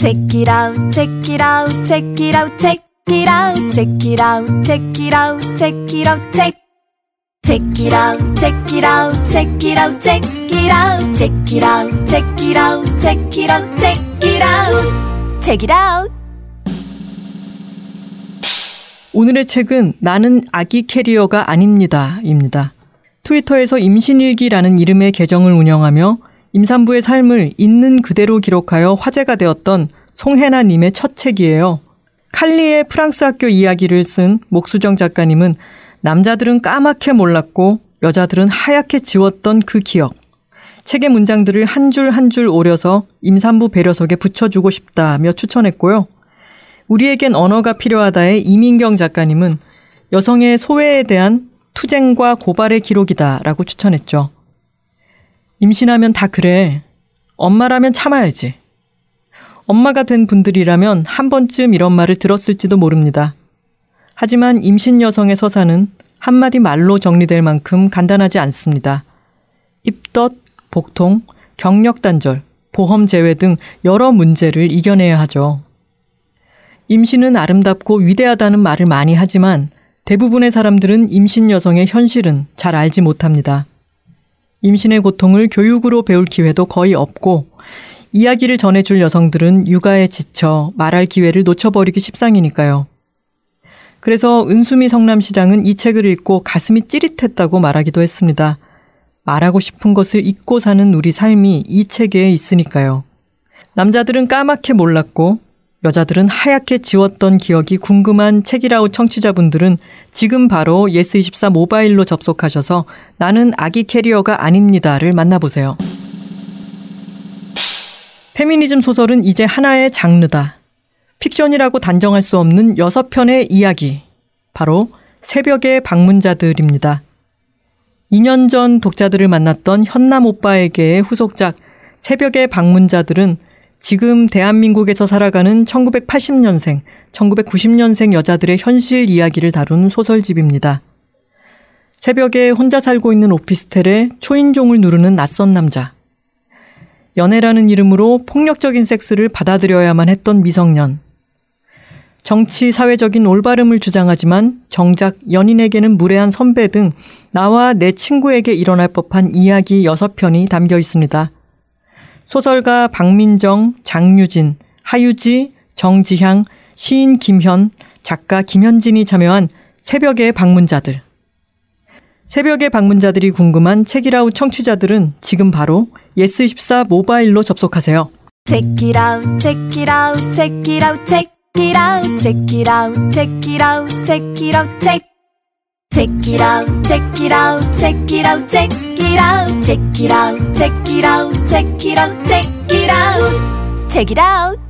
Check it out, check it out, check it out, check it out, check it out, check it out, check it out, check. Check it out, check it out, check it out, check it out, check it out, check it out, check it out, check it out, check it out. 오늘의 책은 나는 아기 캐리어가 아닙니다입니다. 트위터에서 임신일기라는 이름의 계정을 운영하며 임산부의 삶을 있는 그대로 기록하여 화제가 되었던 송혜나님의 첫 책이에요. 칼리의 프랑스 학교 이야기를 쓴 목수정 작가님은 남자들은 까맣게 몰랐고 여자들은 하얗게 지웠던 그 기억. 책의 문장들을 한 줄 한줄 오려서 임산부 배려석에 붙여주고 싶다며 추천했고요. 우리에겐 언어가 필요하다의 이민경 작가님은 여성의 소외에 대한 투쟁과 고발의 기록이다라고 추천했죠. 임신하면 다 그래. 엄마라면 참아야지. 엄마가 된 분들이라면 한 번쯤 이런 말을 들었을지도 모릅니다. 하지만 임신 여성의 서사는 한마디 말로 정리될 만큼 간단하지 않습니다. 입덧, 복통, 경력 단절, 보험 제외 등 여러 문제를 이겨내야 하죠. 임신은 아름답고 위대하다는 말을 많이 하지만 대부분의 사람들은 임신 여성의 현실은 잘 알지 못합니다. 임신의 고통을 교육으로 배울 기회도 거의 없고 이야기를 전해줄 여성들은 육아에 지쳐 말할 기회를 놓쳐버리기 십상이니까요. 그래서 은수미 성남시장은 이 책을 읽고 가슴이 찌릿했다고 말하기도 했습니다. 말하고 싶은 것을 잊고 사는 우리 삶이 이 책에 있으니까요. 남자들은 까맣게 몰랐고 여자들은 하얗게 지웠던 기억이 궁금한 책이라우 청취자분들은 지금 바로 예스24 모바일로 접속하셔서 나는 아기 캐리어가 아닙니다를 만나보세요. 페미니즘 소설은 이제 하나의 장르다. 픽션이라고 단정할 수 없는 여섯 편의 이야기. 바로 새벽의 방문자들입니다. 2년 전 독자들을 만났던 현남 오빠에게의 후속작 새벽의 방문자들은 지금 대한민국에서 살아가는 1980년생, 1990년생 여자들의 현실 이야기를 다룬 소설집입니다. 새벽에 혼자 살고 있는 오피스텔에 초인종을 누르는 낯선 남자. 연애라는 이름으로 폭력적인 섹스를 받아들여야만 했던 미성년. 정치, 사회적인 올바름을 주장하지만 정작 연인에게는 무례한 선배 등 나와 내 친구에게 일어날 법한 이야기 6편이 담겨 있습니다. 소설가 박민정, 장유진, 하유지, 정지향, 시인 김현, 작가 김현진이 참여한 새벽의 방문자들. 새벽의 방문자들이 궁금한 책이라우 청취자들은 지금 바로 예스24 모바일로 접속하세요. Check it out, check it out, check. Check it out, check it out, check it out, check it out, check it out, check it out, check it out, check it out, check it out.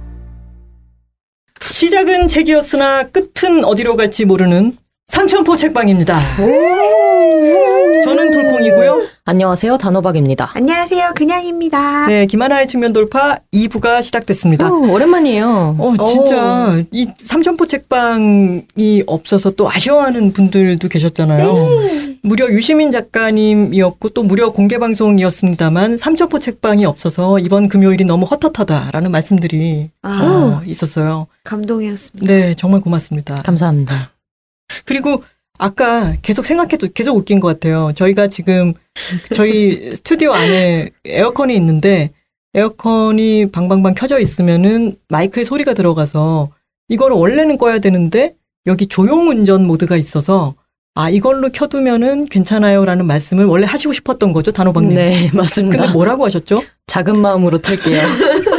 시작은 책이었으나 끝은 어디로 갈지 모르는 삼천포 책방입니다. 저는 돌콩이고요. 안녕하세요. 단호박입니다. 안녕하세요. 그냥입니다. 네, 김하나의 측면 돌파 2부가 시작됐습니다. 오, 오랜만이에요. 어, 진짜 이 삼천포 책방이 없어서 또 아쉬워하는 분들도 계셨잖아요. 무려 유시민 작가님이었고 또 무려 공개 방송이었습니다만 삼천포 책방이 없어서 이번 금요일이 너무 헛헛하다라는 말씀들이 아, 어, 있었어요. 감동이었습니다. 네, 정말 고맙습니다. 감사합니다. 그리고 아까 계속 생각해도 계속 웃긴 것 같아요. 저희가 지금 저희 스튜디오 안에 에어컨이 있는데 에어컨이 방방방 켜져 있으면은 마이크에 소리가 들어가서 이걸 원래는 꺼야 되는데 여기 조용 운전 모드가 있어서 아 이걸로 켜두면은 괜찮아요라는 말씀을 원래 하시고 싶었던 거죠 단호박님. 네, 맞습니다. 근데 뭐라고 하셨죠? 작은 마음으로 틀게요.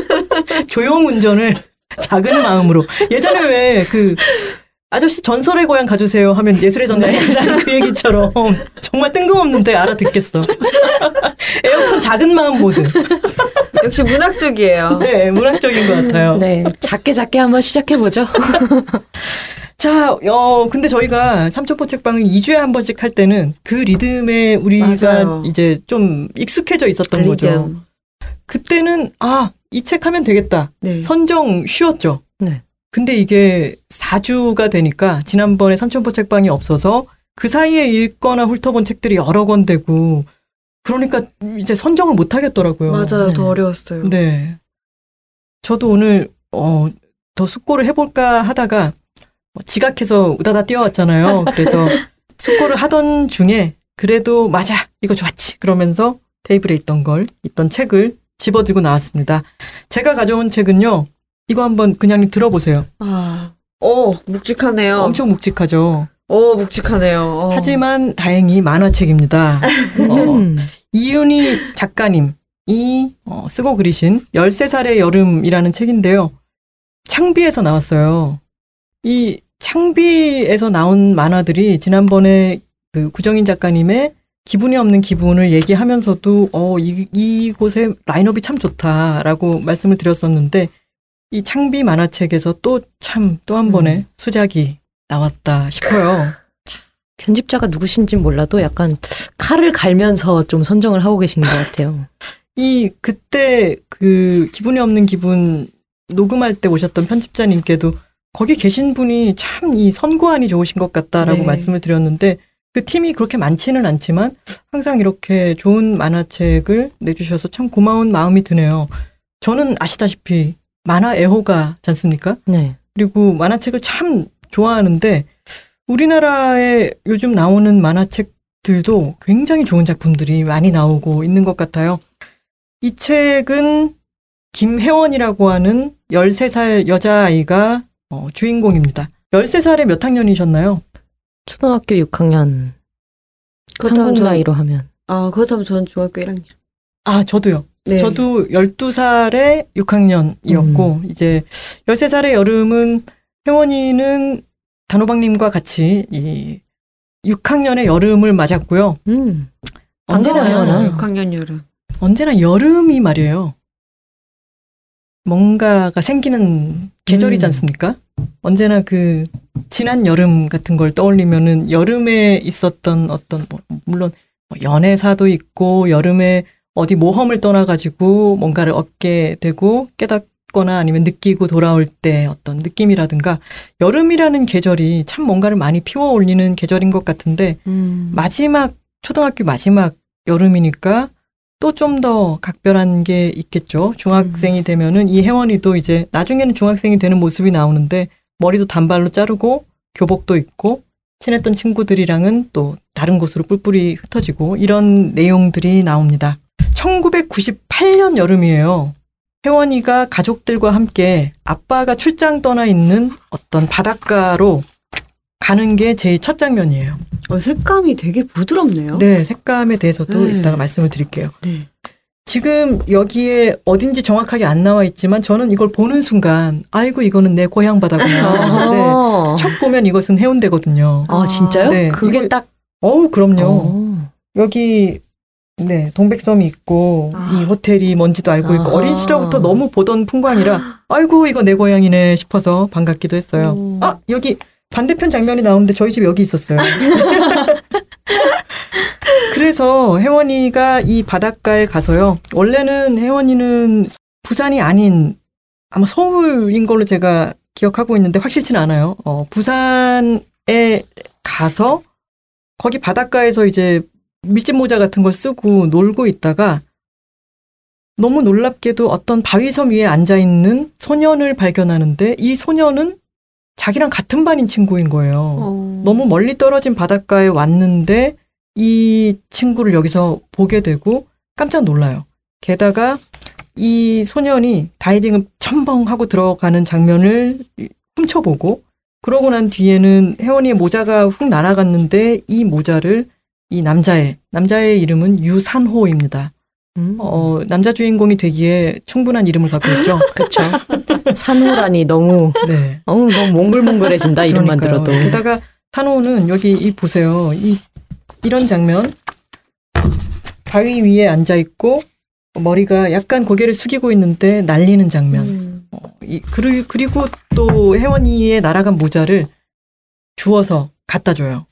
조용 운전을 작은 마음으로 예전에 왜 그 아저씨 전설의 고향 가주세요 하면 예술의 전당이라는 그 얘기처럼 정말 뜬금없는데 알아듣겠어. 에어컨 작은 마음 모드. 역시 문학적이에요. 네, 문학적인 것 같아요. 네, 작게 작게 한번 시작해 보죠. 자, 어, 근데 저희가 삼천포 책방을 2주에 한 번씩 할 때는 그 리듬에 우리가 맞아요. 이제 좀 익숙해져 있었던 거죠. 리듬. 그때는 아, 이 책 하면 되겠다. 네. 선정 쉬웠죠. 네. 근데 이게 4주가 되니까 지난번에 삼천포 책방이 없어서 그 사이에 읽거나 훑어본 책들이 여러 권 되고 그러니까 이제 선정을 못 하겠더라고요. 맞아요. 네. 더 어려웠어요. 네. 저도 오늘 어, 더 숙고를 해볼까 하다가 뭐 지각해서 우다다 뛰어왔잖아요. 그래서 숙고를 하던 중에 그래도 맞아 이거 좋았지 그러면서 테이블에 있던 걸 있던 책을 집어들고 나왔습니다. 제가 가져온 책은요. 이거 한번 그냥 들어보세요. 아, 어, 묵직하네요. 엄청 묵직하죠. 어, 묵직하네요. 어. 하지만 다행히 만화책입니다. 어, 음. 이윤희 작가님이 어, 쓰고 그리신 13살의 여름이라는 책인데요. 창비에서 나왔어요. 이 창비에서 나온 만화들이 지난번에 그 구정인 작가님의 기분이 없는 기분을 얘기하면서도 어, 이, 이곳에 라인업이 참 좋다라고 말씀을 드렸었는데 이 창비 만화책에서 또 참 또한 번의 음. 수작이 나왔다 싶어요. 편집자가 누구신지 몰라도 약간 칼을 갈면서 좀 선정을 하고 계신 것 같아요. 이 그때 그 기분이 없는 기분 녹음할 때 오셨던 편집자님께도 거기 계신 분이 참 이 선고안이 좋으신 것 같다라고 네. 말씀을 드렸는데 그 팀이 그렇게 많지는 않지만 항상 이렇게 좋은 만화책을 내주셔서 참 고마운 마음이 드네요. 저는 아시다시피 만화 애호가지 않습니까? 네. 그리고 만화책을 참 좋아하는데 우리나라에 요즘 나오는 만화책들도 굉장히 좋은 작품들이 많이 나오고 있는 것 같아요. 이 책은 김혜원이라고 하는 13살 여자아이가 어, 주인공입니다. 13살에 몇 학년이셨나요? 초등학교 6학년 그렇다면 한국 전, 나이로 하면 아, 그렇다면 저는 중학교 1학년. 아, 저도요. 네. 저도 12살에 6학년이었고, 이제 13살의 여름은 혜원이는 단호박님과 같이 이 6학년의 여름을 맞았고요. 음. 언제나 반가워요. 6학년 여름. 언제나 여름이 말이에요. 뭔가가 생기는 계절이지 음. 않습니까? 언제나 그 지난 여름 같은 걸 떠올리면은 여름에 있었던 어떤 뭐 물론 뭐 연애사도 있고 여름에 어디 모험을 떠나가지고 뭔가를 얻게 되고 깨닫거나 아니면 느끼고 돌아올 때 어떤 느낌이라든가 여름이라는 계절이 참 뭔가를 많이 피워 올리는 계절인 것 같은데 음. 마지막 초등학교 마지막 여름이니까 또 좀 더 각별한 게 있겠죠. 중학생이 되면은 이 혜원이도 이제 나중에는 중학생이 되는 모습이 나오는데 머리도 단발로 자르고 교복도 입고 친했던 친구들이랑은 또 다른 곳으로 뿔뿔이 흩어지고 이런 내용들이 나옵니다. 1998년 여름이에요. 혜원이가 가족들과 함께 아빠가 출장 떠나 있는 어떤 바닷가로 가는 게 제일 첫 장면이에요. 어, 색감이 되게 부드럽네요. 네, 색감에 대해서도 네. 이따가 말씀을 드릴게요. 네. 지금 여기에 어딘지 정확하게 안 나와 있지만 저는 이걸 보는 순간 아이고 이거는 내 고향 바다구나. 네. 아, 첫 보면 이것은 해운대거든요. 아 진짜요? 네. 그게 이거- 딱 어우 그럼요. 어. 여기 네 동백섬이 있고 아. 이 호텔이 뭔지도 알고 있고 아. 어린 시절부터 너무 보던 풍광이라 아이고 이거 내 고향이네 싶어서 반갑기도 했어요. 오. 아 여기 반대편 장면이 나오는데 저희 집 여기 있었어요. 그래서 혜원이가 이 바닷가에 가서요. 원래는 혜원이는 부산이 아닌 아마 서울인 걸로 제가 기억하고 있는데 확실치는 않아요. 어, 부산에 가서 거기 바닷가에서 이제 밀짚 모자 같은 걸 쓰고 놀고 있다가 너무 놀랍게도 어떤 바위섬 위에 앉아 있는 소년을 발견하는데 이 소년은 자기랑 같은 반인 친구인 거예요. 어. 너무 멀리 떨어진 바닷가에 왔는데 이 친구를 여기서 보게 되고 깜짝 놀라요. 게다가 이 소년이 다이빙을 첨벙하고 들어가는 장면을 훔쳐보고 그러고 난 뒤에는 혜원이의 모자가 훅 날아갔는데 이 모자를 이 남자의 남자의 이름은 유산호입니다. 음. 어, 남자 주인공이 되기에 충분한 이름을 갖고 있죠. 그쵸. 산호라니 너무 네. 어우 너무 몽글몽글해진다 이름만 그러니까요. 들어도. 게다가 탄호는 여기 이 보세요. 이 이런 장면 바위 위에 앉아 있고 머리가 약간 고개를 숙이고 있는데 날리는 장면. 음. 어, 이, 그리, 그리고 또 혜원이의 날아간 모자를 주워서 갖다 줘요.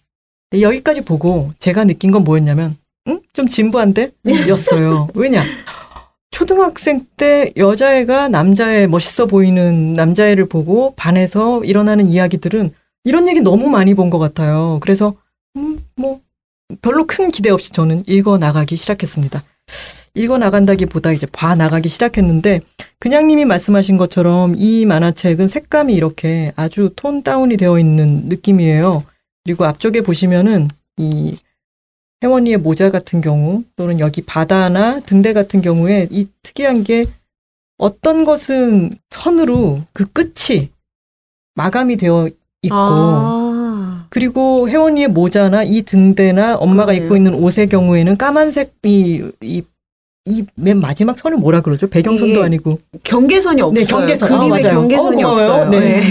근데 여기까지 보고 제가 느낀 건 뭐였냐면, 응? 좀 진부한데? 였어요. 왜냐? 초등학생 때 여자애가 남자애, 멋있어 보이는 남자애를 보고 반에서 일어나는 이야기들은 이런 얘기 너무 많이 본 것 같아요. 그래서, 음, 뭐, 별로 큰 기대 없이 저는 읽어 나가기 시작했습니다. 읽어 나간다기보다 이제 봐 나가기 시작했는데 그냥님이 말씀하신 것처럼 이 만화책은 색감이 이렇게 아주 톤 다운이 되어 있는 느낌이에요. 그리고 앞쪽에 보시면은 이 혜원이의 모자 같은 경우 또는 여기 바다나 등대 같은 경우에 이 특이한 게 어떤 것은 선으로 그 끝이 마감이 되어 있고 아. 그리고 혜원이의 모자나 이 등대나 엄마가 그러네요. 입고 있는 옷의 경우에는 까만색 이 이 이 맨 마지막 선을 뭐라 그러죠? 배경선도 아니고 경계선이 없어요. 네, 경계선. 아, 그림에 맞아요. 경계선이 어. 없어요. 네.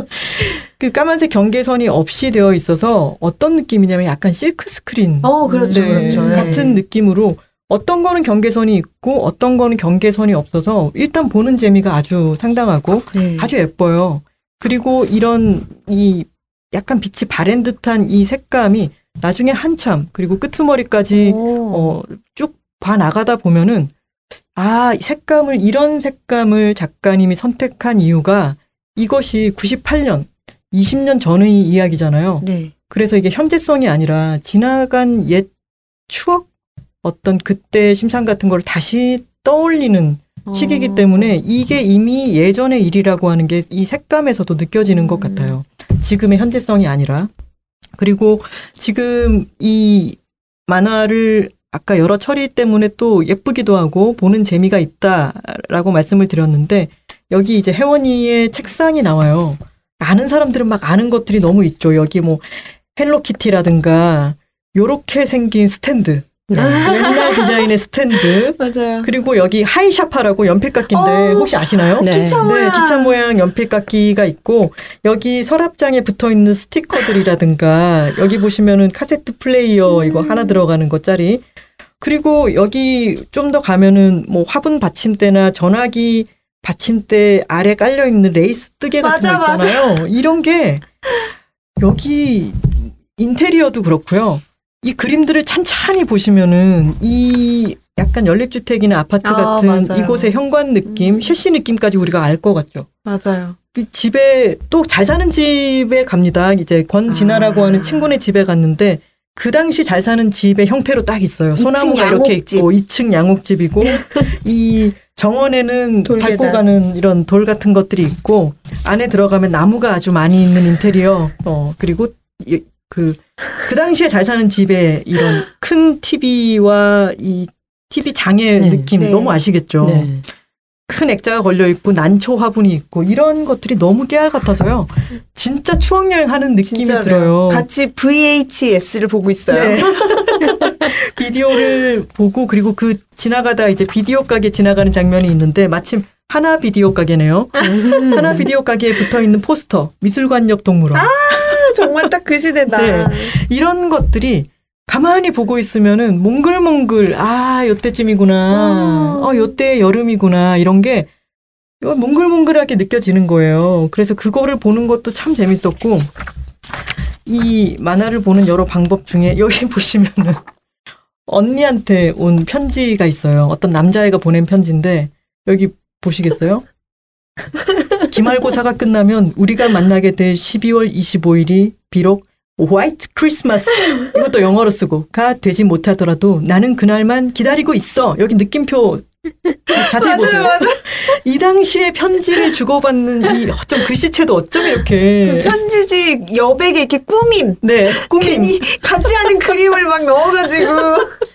그 까만색 경계선이 없이 되어 있어서 어떤 느낌이냐면 약간 실크 스크린 어, 그렇죠, 네, 그렇죠. 네. 같은 느낌으로 어떤 거는 경계선이 있고 어떤 거는 경계선이 없어서 일단 보는 재미가 아주 상당하고 네. 아주 예뻐요. 그리고 이런 이 약간 빛이 바랜 듯한 이 색감이 나중에 한참 그리고 끄트머리까지 오. 어, 쭉 봐 나가다 보면은 아, 이 색감을 이런 색감을 작가님이 선택한 이유가 이것이 98년 20년 전의 이야기잖아요. 네. 그래서 이게 현재성이 아니라 지나간 옛 추억 어떤 그때 심상 같은 걸 다시 떠올리는 시기이기 어. 때문에 이게 이미 예전의 일이라고 하는 게 이 색감에서도 느껴지는 것 음. 같아요. 지금의 현재성이 아니라. 그리고 지금 이 만화를 아까 여러 처리 때문에 또 예쁘기도 하고 보는 재미가 있다라고 말씀을 드렸는데 여기 이제 혜원이의 책상이 나와요. 아는 사람들은 막 아는 것들이 너무 있죠. 여기 뭐 헬로키티라든가 요렇게 생긴 스탠드. 네. 옛날 디자인의 스탠드. 맞아요. 그리고 여기 하이샤파라고 연필깎이인데 어. 혹시 아시나요? 네. 기차 모양. 네, 기차 모양 연필깎이가 있고 여기 서랍장에 붙어 있는 스티커들이라든가 여기 보시면은 카세트 플레이어 이거 하나 들어가는 것짜리 그리고 여기 좀 더 가면은 뭐 화분 받침대나 전화기 받침대 아래 깔려 있는 레이스 뜨개 같은 맞아, 거 있잖아요. 이런 게 여기 인테리어도 그렇고요. 이 그림들을 찬찬히 보시면은 이 약간 연립주택이나 아파트 아, 같은 맞아요. 이곳의 현관 느낌, 음. 셰시 느낌까지 우리가 알 것 같죠. 맞아요. 그 집에 또 잘 사는 집에 갑니다. 이제 권진아라고 아. 하는 친구네 집에 갔는데 그 당시 잘 사는 집의 형태로 딱 있어요. 소나무가 이렇게. 있고 2층 양옥집이고 이 정원에는 돌계단. 밟고 가는 이런 돌 같은 것들이 있고 안에 들어가면 나무가 아주 많이 있는 인테리어. 어 그리고 이- 그, 그 당시에 잘 사는 집에 이런 큰 TV와 이 TV 장의 네. 느낌 네. 너무 아시겠죠? 네. 큰 액자가 걸려 있고 난초 화분이 있고 이런 것들이 너무 깨알 같아서요. 진짜 추억 여행 하는 느낌이 진짜로요. 들어요. 같이 VHS를 보고 있어요. 네. 비디오를 보고 그리고 그 지나가다 이제 비디오 가게 지나가는 장면이 있는데 마침 하나 비디오 가게네요. 음. 하나 비디오 가게에 붙어 있는 포스터 미술관 옆 동물원 정말 딱 그 시대다. 네. 이런 것들이 가만히 보고 있으면은 몽글몽글 아 요때쯤이구나 어. 어 요때 여름이구나 이런 게 이거 몽글몽글하게 느껴지는 거예요. 그래서 그거를 보는 것도 참 재밌었고 이 만화를 보는 여러 방법 중에 여기 보시면은 언니한테 온 편지가 있어요. 어떤 남자애가 보낸 편지인데 여기 보시겠어요? 기말고사가 끝나면 우리가 만나게 될 12월 25일이 비록 화이트 크리스마스 이것도 영어로 쓰고 가 되지 못하더라도 나는 그날만 기다리고 있어. 여기 느낌표 자- 자세히 보세요. 이 당시에 편지를 주고받는 이 어쩜 글씨체도 어쩜 그 이렇게 편지지 여백에 이렇게 꾸밈. 네 꿈이 괜히 같지 않은 그림을 막 넣어가지고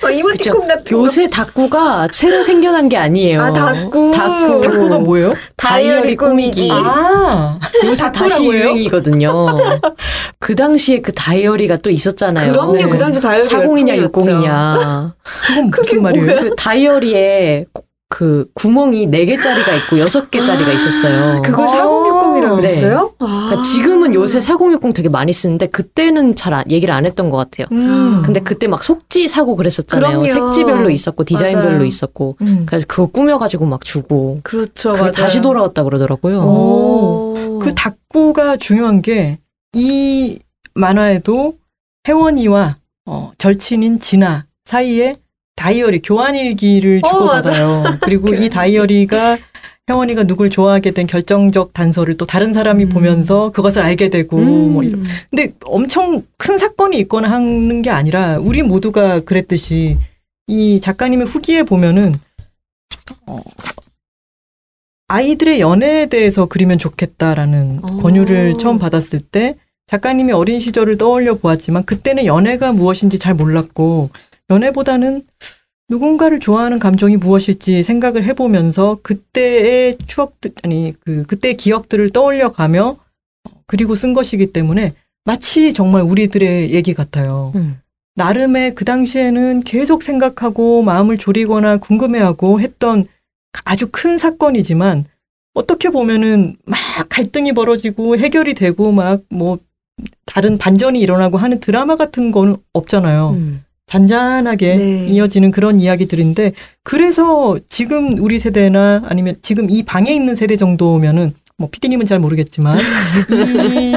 어, 이모티콘 같은 거. 요새 닭구가 새로 생겨난 게 아니에요. 아, 닭구. 닭구. 탁구가 뭐예요? 다이어리 꾸미기. 아 요새 다시? 유행이거든요. 그 당시에 그 다이어리가 또 있었잖아요. 그럼요. 네. 그 당시 다이어리 40이냐 60이냐. 그건 무슨 말이에요? 그 다이어리에 그 구멍이 4개짜리가 있고 6개짜리가 있었어요. 그걸 아. 4060이라고 네. 했어요? 아. 그러니까 지금은 요새 4060 되게 많이 쓰는데 그때는 잘 안- 얘기를 안 했던 것 같아요. 음. 근데 그때 막 속지 사고 그랬었잖아요. 그럼요. 색지별로 있었고 디자인별로 맞아요. 있었고 음. 그래서 그거 꾸며가지고 막 주고 그렇죠. 그게 맞아요. 다시 돌아왔다 그러더라고요. 오. 그 닭구가 중요한 게 이 만화에도 혜원이와 어, 절친인 진아 사이에 다이어리 교환일기를 어, 주고받아요. 그리고 이 다이어리가 혜원이가 누굴 좋아하게 된 결정적 단서를 또 다른 사람이 음. 보면서 그것을 알게 되고 음. 뭐 이런. 근데 엄청 큰 사건이 있거나 하는 게 아니라 우리 모두가 그랬듯이 이 작가님의 후기에 보면은 어, 아이들의 연애에 대해서 그리면 좋겠다라는 어. 권유를 처음 받았을 때 작가님이 어린 시절을 떠올려 보았지만 그때는 연애가 무엇인지 잘 몰랐고 연애보다는 누군가를 좋아하는 감정이 무엇일지 생각을 해보면서 그때의 추억들 아니 그 그때의 기억들을 떠올려 가며 그리고 쓴 것이기 때문에 마치 정말 우리들의 얘기 같아요. 음. 나름의 그 당시에는 계속 생각하고 마음을 졸이거나 궁금해하고 했던 아주 큰 사건이지만 어떻게 보면은 막 갈등이 벌어지고 해결이 되고 막 뭐 다른 반전이 일어나고 하는 드라마 같은 거는 없잖아요. 음. 잔잔하게 네. 이어지는 그런 이야기들인데 그래서 지금 우리 세대나 아니면 지금 이 방에 있는 세대 정도면은 뭐 피디님은 잘 모르겠지만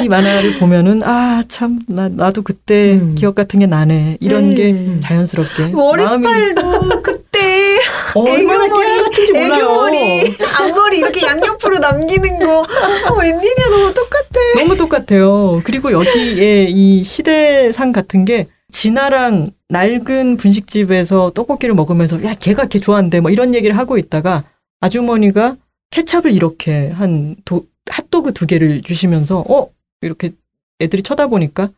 이 만화를 보면은 아 참 나 나도 그때 음. 기억 같은 게 나네 이런 음. 게 자연스럽게 머리 마음이 스타일도 그때 얼마나 애교머리, 깨알 같은지 몰라요. 애교머리 앞머리 이렇게 양옆으로 남기는 거 어, 웬일이야 너무 똑같아. 너무 똑같아요. 그리고 여기에 이 시대상 같은 게 진아랑 낡은 분식집에서 떡볶이를 먹으면서 야 걔가 걔 좋아한대 뭐 이런 얘기를 하고 있다가 아주머니가 케찹을 이렇게 한 도, 핫도그 두 개를 주시면서 어 이렇게 애들이 쳐다보니까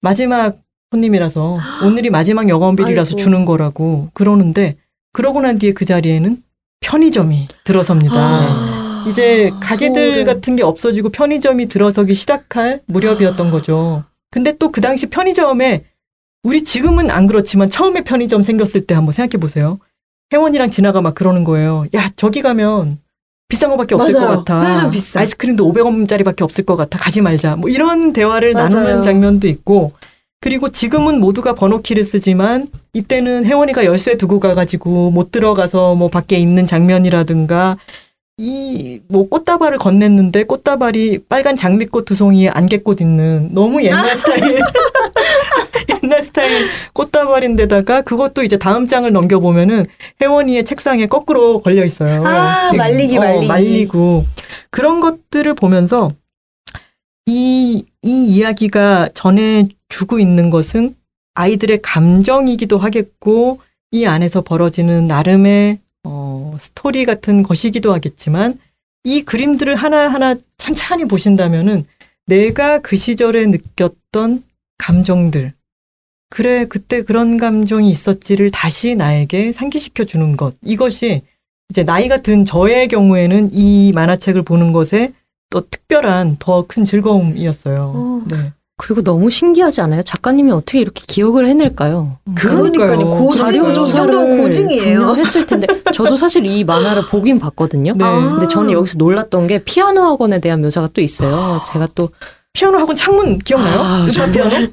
마지막 손님이라서 오늘이 마지막 영업일이라서. 주는 거라고 그러는데 그러고 난 뒤에 그 자리에는 편의점이 들어섭니다. 아, 이제 가게들 소름. 같은 게 없어지고 편의점이 들어서기 시작할 무렵이었던 거죠. 근데 또 그 당시 편의점에 우리 지금은 안 그렇지만 처음에 편의점 생겼을 때 한번 생각해 보세요. 혜원이랑 진아가 막 그러는 거예요. 야 저기 가면 비싼 거밖에 없을 맞아요. 것 같아. 아이스크림도 500원짜리밖에 없을 것 같아. 가지 말자. 뭐 이런 대화를 맞아요. 나누는 장면도 있고 그리고 지금은 모두가 번호키를 쓰지만 이때는 혜원이가 열쇠 두고 가가지고 못 들어가서 뭐 밖에 있는 장면이라든가 이 뭐 꽃다발을 건넸는데 꽃다발이 빨간 장미꽃 두 송이에 안개꽃 있는 너무 옛날 스타일 스타일 꽃다발인데다가 그것도 이제 다음 장을 넘겨보면은 혜원이의 책상에 거꾸로 걸려 있어요. 아, 이게, 말리기, 말리기. 말리고 그런 것들을 보면서 이, 이 이야기가 전해주고 있는 것은 아이들의 감정이기도 하겠고 이 안에서 벌어지는 나름의 어, 스토리 같은 것이기도 하겠지만 이 그림들을 하나하나 찬찬히 보신다면은 내가 그 시절에 느꼈던 감정들 그래 그때 그런 감정이 있었지를 다시 나에게 상기시켜 주는 것 이것이 이제 나이가 든 저의 경우에는 이 만화책을 보는 것에 또 특별한 더 큰 즐거움이었어요. 어. 네. 그리고 너무 신기하지 않아요? 작가님이 어떻게 이렇게 기억을 해낼까요? 그러니까요. 고증, 자료 조사를 고증이에요. 했을 텐데 저도 사실 이 만화를 보긴 봤거든요. 네. 아. 근데 저는 여기서 놀랐던 게 피아노 학원에 대한 묘사가 또 있어요. 제가 또 피아노 학원 창문 기억나요? 아, 피아노?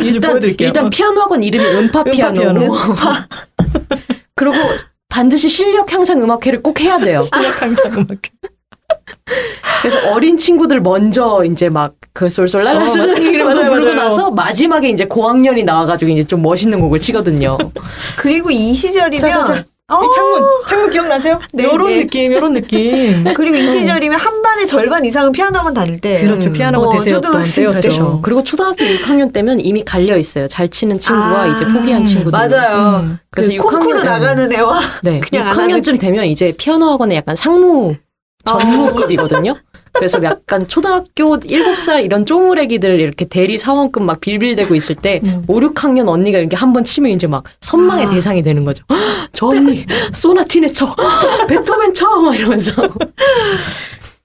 일단, 보여드릴게요. 일단 피아노 학원 이름이 음파 피아노. 피아노. 그리고 반드시 실력 향상 음악회를 꼭 해야 돼요. 실력 항상 음악. 그래서 어린 친구들 먼저 이제 막그 어, 맞아요. 이러고 맞아요, 부르고. 나서 마지막에 이제 고학년이 나와가지고 이제 좀 멋있는 곡을 치거든요. 그리고 이 시절이면 자, 자, 자. 어, 이 창문, 창문 기억나세요? 네, 요런 네. 느낌, 요런 느낌. 그리고 이 시절이면 한 반의 절반 이상은 피아노 학원 다닐 때 그렇죠. 음. 피아노가 어, 대세였던 초등학생 때였죠. 그렇죠. 그리고 초등학교 6학년 때면 이미 갈려 있어요. 잘 치는 친구와 아, 이제 포기한 음, 친구들. 맞아요. 음. 그래서 그 콩쿠르 6학년 나가는 애와 네, 그냥 안 하는 6학년쯤 되면 이제 피아노 학원에 약간 상무 전무급이거든요. 그래서 약간 초등학교 7살 이런 쪼무레기들 이렇게 대리 사원급 막 빌빌대고 있을 때 음. 5, 6학년 언니가 이렇게 한 번 치면 이제 막 선망의 아. 대상이 되는 거죠. "헉, 저 언니 소나티네 쳐, 헉, 베토벤 쳐, 막 이러면서.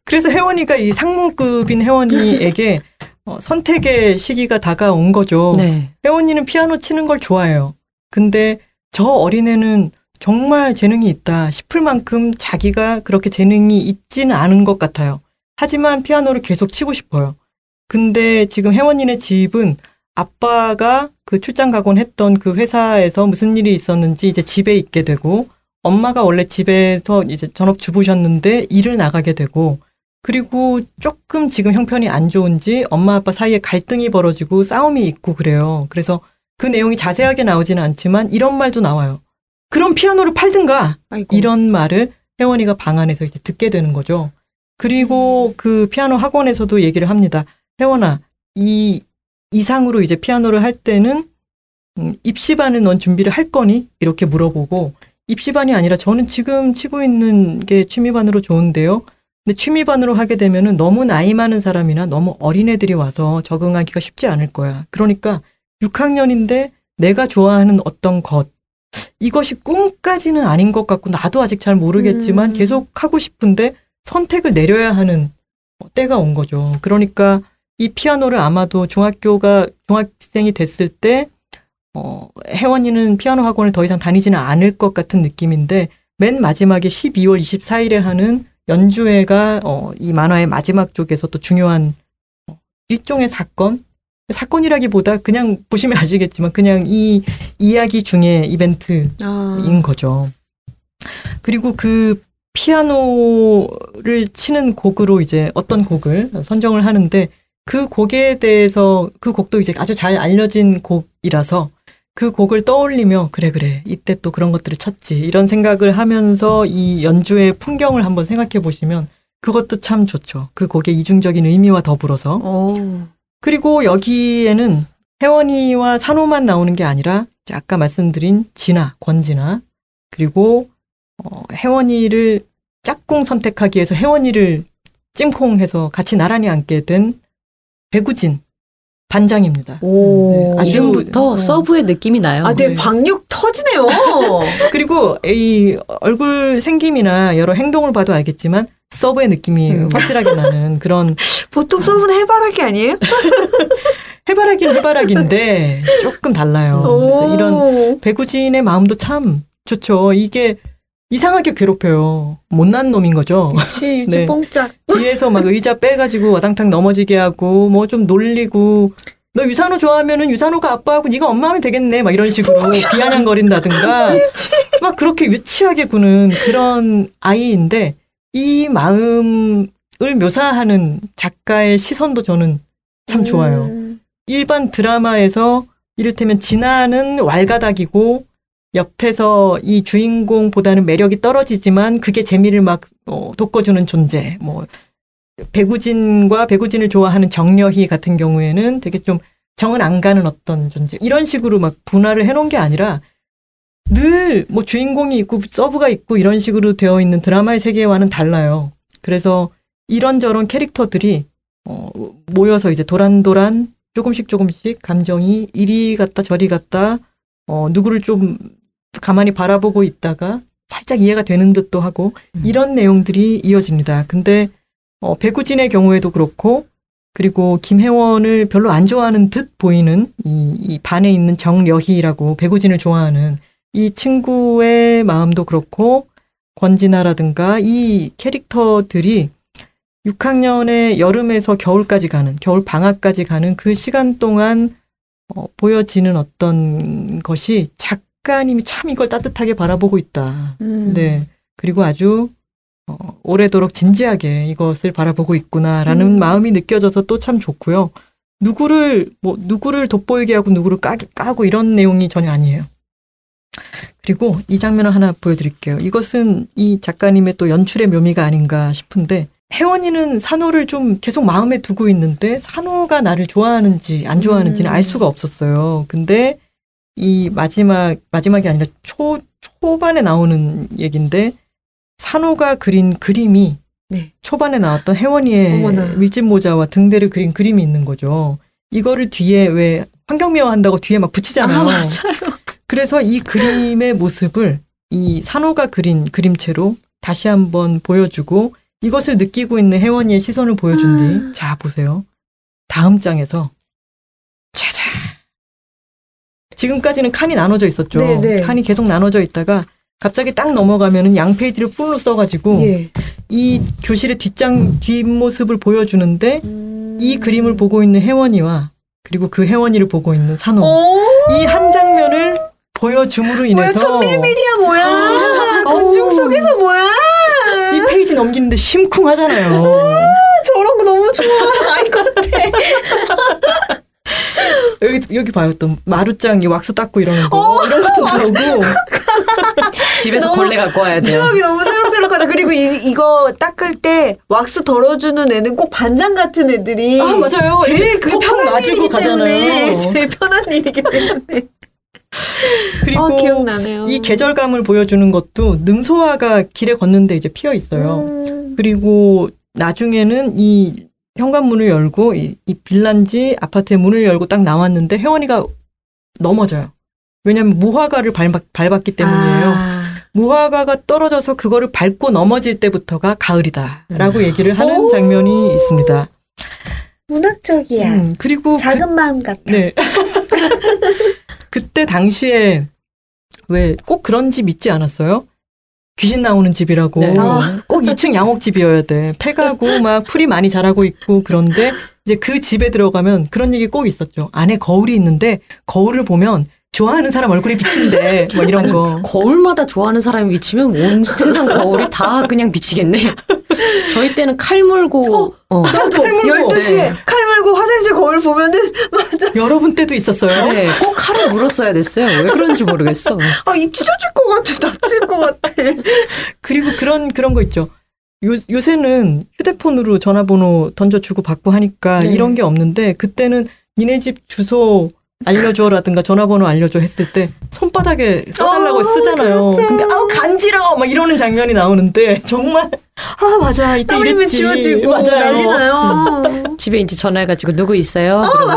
그래서 혜원이가 이 상무급인 혜원이에게 어, 선택의 시기가 다가온 거죠. 네. 혜원이는 피아노 치는 걸 좋아해요. 근데 저 어린애는 정말 재능이 있다 싶을 만큼 자기가 그렇게 재능이 있지는 않은 것 같아요. 하지만 피아노를 계속 치고 싶어요. 근데 지금 혜원이네 집은 아빠가 그 출장 가곤 했던 그 회사에서 무슨 일이 있었는지 이제 집에 있게 되고 엄마가 원래 집에서 이제 전업 주부셨는데 일을 나가게 되고 그리고 조금 지금 형편이 안 좋은지 엄마 아빠 사이에 갈등이 벌어지고 싸움이 있고 그래요. 그래서 그 내용이 자세하게 나오지는 않지만 이런 말도 나와요. 그럼 피아노를 팔든가 아이고. 이런 말을 혜원이가 방 안에서 이제 듣게 되는 거죠. 그리고 그 피아노 학원에서도 얘기를 합니다. 혜원아, 이 이상으로 이제 피아노를 할 때는 음, 입시반은 넌 준비를 할 거니? 이렇게 물어보고 입시반이 아니라 저는 지금 치고 있는 게 취미반으로 좋은데요. 근데 취미반으로 하게 되면은 너무 나이 많은 사람이나 너무 어린애들이 와서 적응하기가 쉽지 않을 거야. 그러니까 6학년인데 내가 좋아하는 어떤 것 이것이 꿈까지는 아닌 것 같고 나도 아직 잘 모르겠지만 음. 계속 하고 싶은데 선택을 내려야 하는 때가 온 거죠. 그러니까 이 피아노를 아마도 중학교가 중학생이 됐을 때 어, 혜원이는 피아노 학원을 더 이상 다니지는 않을 것 같은 느낌인데 맨 마지막에 12월 24일에 하는 연주회가 어, 이 만화의 마지막 쪽에서 또 중요한 어, 일종의 사건 사건이라기보다 그냥 보시면 아시겠지만 그냥 이 이야기 중에 이벤트인 아. 거죠. 그리고 그 피아노를 치는 곡으로 이제 어떤 곡을 선정을 하는데 그 곡에 대해서 그 곡도 이제 아주 잘 알려진 곡이라서 그 곡을 떠올리며 그래 그래 이때 또 그런 것들을 쳤지 이런 생각을 하면서 이 연주의 풍경을 한번 생각해 보시면 그것도 참 좋죠. 그 곡의 이중적인 의미와 더불어서 오. 그리고 여기에는 혜원이와 산호만 나오는 게 아니라 아까 말씀드린 진아, 권진아 그리고 어, 혜원이를 짝꿍 선택하기 위해서 혜원이를 찜콩해서 같이 나란히 앉게 된 배구진 반장입니다. 오. 네, 아주- 이름부터 어. 서브의 느낌이 나요. 아, 되게 네. 박력 터지네요. 그리고 이 얼굴 생김이나 여러 행동을 봐도 알겠지만 서브의 느낌이 음. 확실하게 나는 그런 보통 서브는 해바라기 아니에요? 해바라긴 해바라기인데 조금 달라요. 그래서 이런 오. 배구진의 마음도 참 좋죠. 이게 이상하게 괴롭혀요. 못난 놈인 거죠. 유치, 유치 네. 뽕짝. 뒤에서 막 의자 빼가지고 와당탕 넘어지게 하고 뭐 좀 놀리고 너 유산호 좋아하면은 유산호가 아빠하고 네가 엄마 하면 되겠네 막 이런 식으로 비아냥거린다든가 막 그렇게 유치하게 구는 그런 아이인데 이 마음을 묘사하는 작가의 시선도 저는 참 좋아요. 음. 일반 드라마에서 이를테면 진아는 왈가닥이고 옆에서 이 주인공보다는 매력이 떨어지지만 그게 재미를 막 어, 돋궈주는 존재. 뭐 배구진과 배구진을 좋아하는 정여희 같은 경우에는 되게 좀 정은 안 가는 어떤 존재. 이런 식으로 막 분화를 해놓은 게 아니라 늘 뭐 주인공이 있고 서브가 있고 이런 식으로 되어 있는 드라마의 세계와는 달라요. 그래서 이런저런 캐릭터들이 어, 모여서 이제 도란도란 조금씩 조금씩 감정이 이리 갔다 저리 갔다 어, 누구를 좀 가만히 바라보고 있다가 살짝 이해가 되는 듯도 하고 음. 이런 내용들이 이어집니다. 근데 어, 배구진의 경우에도 그렇고 그리고 김혜원을 별로 안 좋아하는 듯 보이는 이, 이 반에 있는 정여희라고 배구진을 좋아하는 이 친구의 마음도 그렇고 권진아라든가 이 캐릭터들이 6학년의 여름에서 겨울까지 가는 겨울 방학까지 가는 그 시간 동안 어, 보여지는 어떤 것이 작가님이 참 이걸 따뜻하게 바라보고 있다. 음. 네. 그리고 아주 어, 오래도록 진지하게 이것을 바라보고 있구나라는 음. 마음이 느껴져서 또 참 좋고요. 누구를 뭐 누구를 돋보이게 하고 누구를 까, 까고 이런 내용이 전혀 아니에요. 그리고 이 장면을 하나 보여드릴게요. 이것은 이 작가님의 또 연출의 묘미가 아닌가 싶은데 혜원이는 산호를 좀 계속 마음에 두고 있는데 산호가 나를 좋아하는지 안 좋아하는지는 음. 알 수가 없었어요. 근데 이 마지막 마지막이 아니라 초 초반에 나오는 얘긴데 산호가 그린 그림이 네. 초반에 나왔던 혜원이의 어머나. 밀짚 모자와 등대를 그린 그림이 있는 거죠. 이거를 뒤에 왜 환경미화 한다고 뒤에 막 붙이잖아요. 아, 맞아요. 그래서 이 그림의 모습을 이 산호가 그린 그림체로 다시 한번 보여주고 이것을 느끼고 있는 혜원이의 시선을 보여준 뒤, 자, 보세요. 다음 장에서, 짜잔! 지금까지는 칸이 나눠져 있었죠. 네, 네. 칸이 계속 나눠져 있다가 갑자기 딱 넘어가면은 양 페이지를 풀로 써가지고 예. 이 교실의 뒷장, 뒷모습을 보여주는데 음. 이 그림을 보고 있는 혜원이와 그리고 그 혜원이를 보고 있는 산호. 오, 이한 장면을 보여줌으로 뭐야, 인해서 천밀밀이야, 뭐야. 어우. 군중 속에서 뭐야. 넘기는데 심쿵하잖아요. 저런 거 너무 좋아. 알것 같아. 여기 여기 봐요 또 마루짱 이 왁스 닦고 이러는 거 어, 이런 것도 나오고 집에서 걸레 갖고 와야 돼요. 추억이 너무 새록새록하다. 그리고 이, 이거 닦을 때 왁스 덜어주는 애는 꼭 반장 같은 애들이 아 맞아요 제일 그 편한 일이기 때문에 가잖아요. 제일 편한 일이기 때문에 그리고 어, 기억나네요. 이 계절감을 보여주는 것도 능소화가 길에 걷는데 이제 피어 있어요. 음. 그리고 나중에는 이 현관문을 열고 이, 이 빌란지 아파트의 문을 열고 딱 나왔는데 혜원이가 넘어져요. 왜냐하면 무화과를 밟았, 밟았기 때문이에요. 아. 무화과가 떨어져서 그거를 밟고 넘어질 때부터가 가을이다라고 음. 얘기를 하는 오. 장면이 있습니다. 문학적이야. 음, 그리고 작은 마음 같다. 그, 네. 그때 당시에 왜 꼭 그런 집 있지 않았어요? 귀신 나오는 집이라고 네. 아. 꼭 2층 양옥집이어야 돼. 폐가고 막 풀이 많이 자라고 있고 그런데 이제 그 집에 들어가면 그런 얘기 꼭 있었죠. 안에 거울이 있는데 거울을 보면 좋아하는 사람 얼굴이 비친대. 뭐 이런 거. 거울마다 좋아하는 사람이 비치면 온 세상 거울이 다 그냥 비치겠네. 저희 때는 칼 물고 어. 나도 칼 물고. 12시에 네. 칼 물고 화장실 거울 보면은 맞아. 여러분 때도 있었어요. 네, 꼭 칼을 물었어야 됐어요. 왜 그런지 모르겠어. 아, 입 찢어질 것 같아. 다칠 것 같아. 그리고 그런 그런 거 있죠. 요, 요새는 휴대폰으로 전화번호 던져주고 받고 하니까 네. 이런 게 없는데 그때는 니네 집 주소 알려줘라든가 전화번호 알려줘 했을 때 손바닥에 써달라고 어, 쓰잖아요. 그렇죠. 근데 아우 간지러워 막 이러는 장면이 나오는데 정말 아 맞아 이때 이랬지 지워지고 맞아요. 난리 나요. 집에 이제 전화해가지고 누구 있어요? 그러고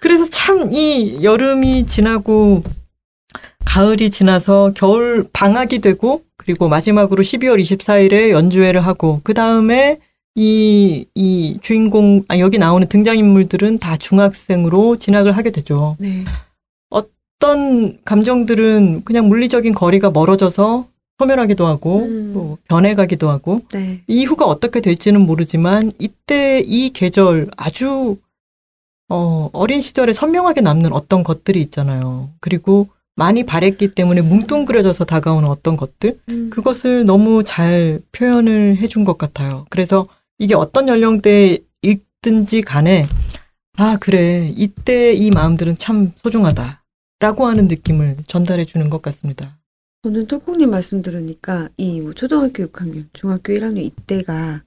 그래서 참 이 여름이 지나고 가을이 지나서 겨울 방학이 되고 그리고 마지막으로 12월 24일에 연주회를 하고 그 다음에 이, 이 주인공, 아, 여기 나오는 등장인물들은 다 중학생으로 진학을 하게 되죠. 네. 어떤 감정들은 그냥 물리적인 거리가 멀어져서 소멸하기도 하고 음. 또 변해가기도 하고 네. 이후가 어떻게 될지는 모르지만 이때 이 계절 아주 어, 어린 시절에 선명하게 남는 어떤 것들이 있잖아요. 그리고 많이 바랬기 때문에 뭉뚱그려져서 다가오는 어떤 것들 음. 그것을 너무 잘 표현을 해준 것 같아요. 그래서 이게 어떤 연령대에 읽든지 간에 아 그래 이때 이 마음들은 참 소중하다라고 하는 느낌을 전달해 주는 것 같습니다. 저는 똘콩님 말씀 들으니까 이 뭐 초등학교 6학년, 중학교 1학년 이때가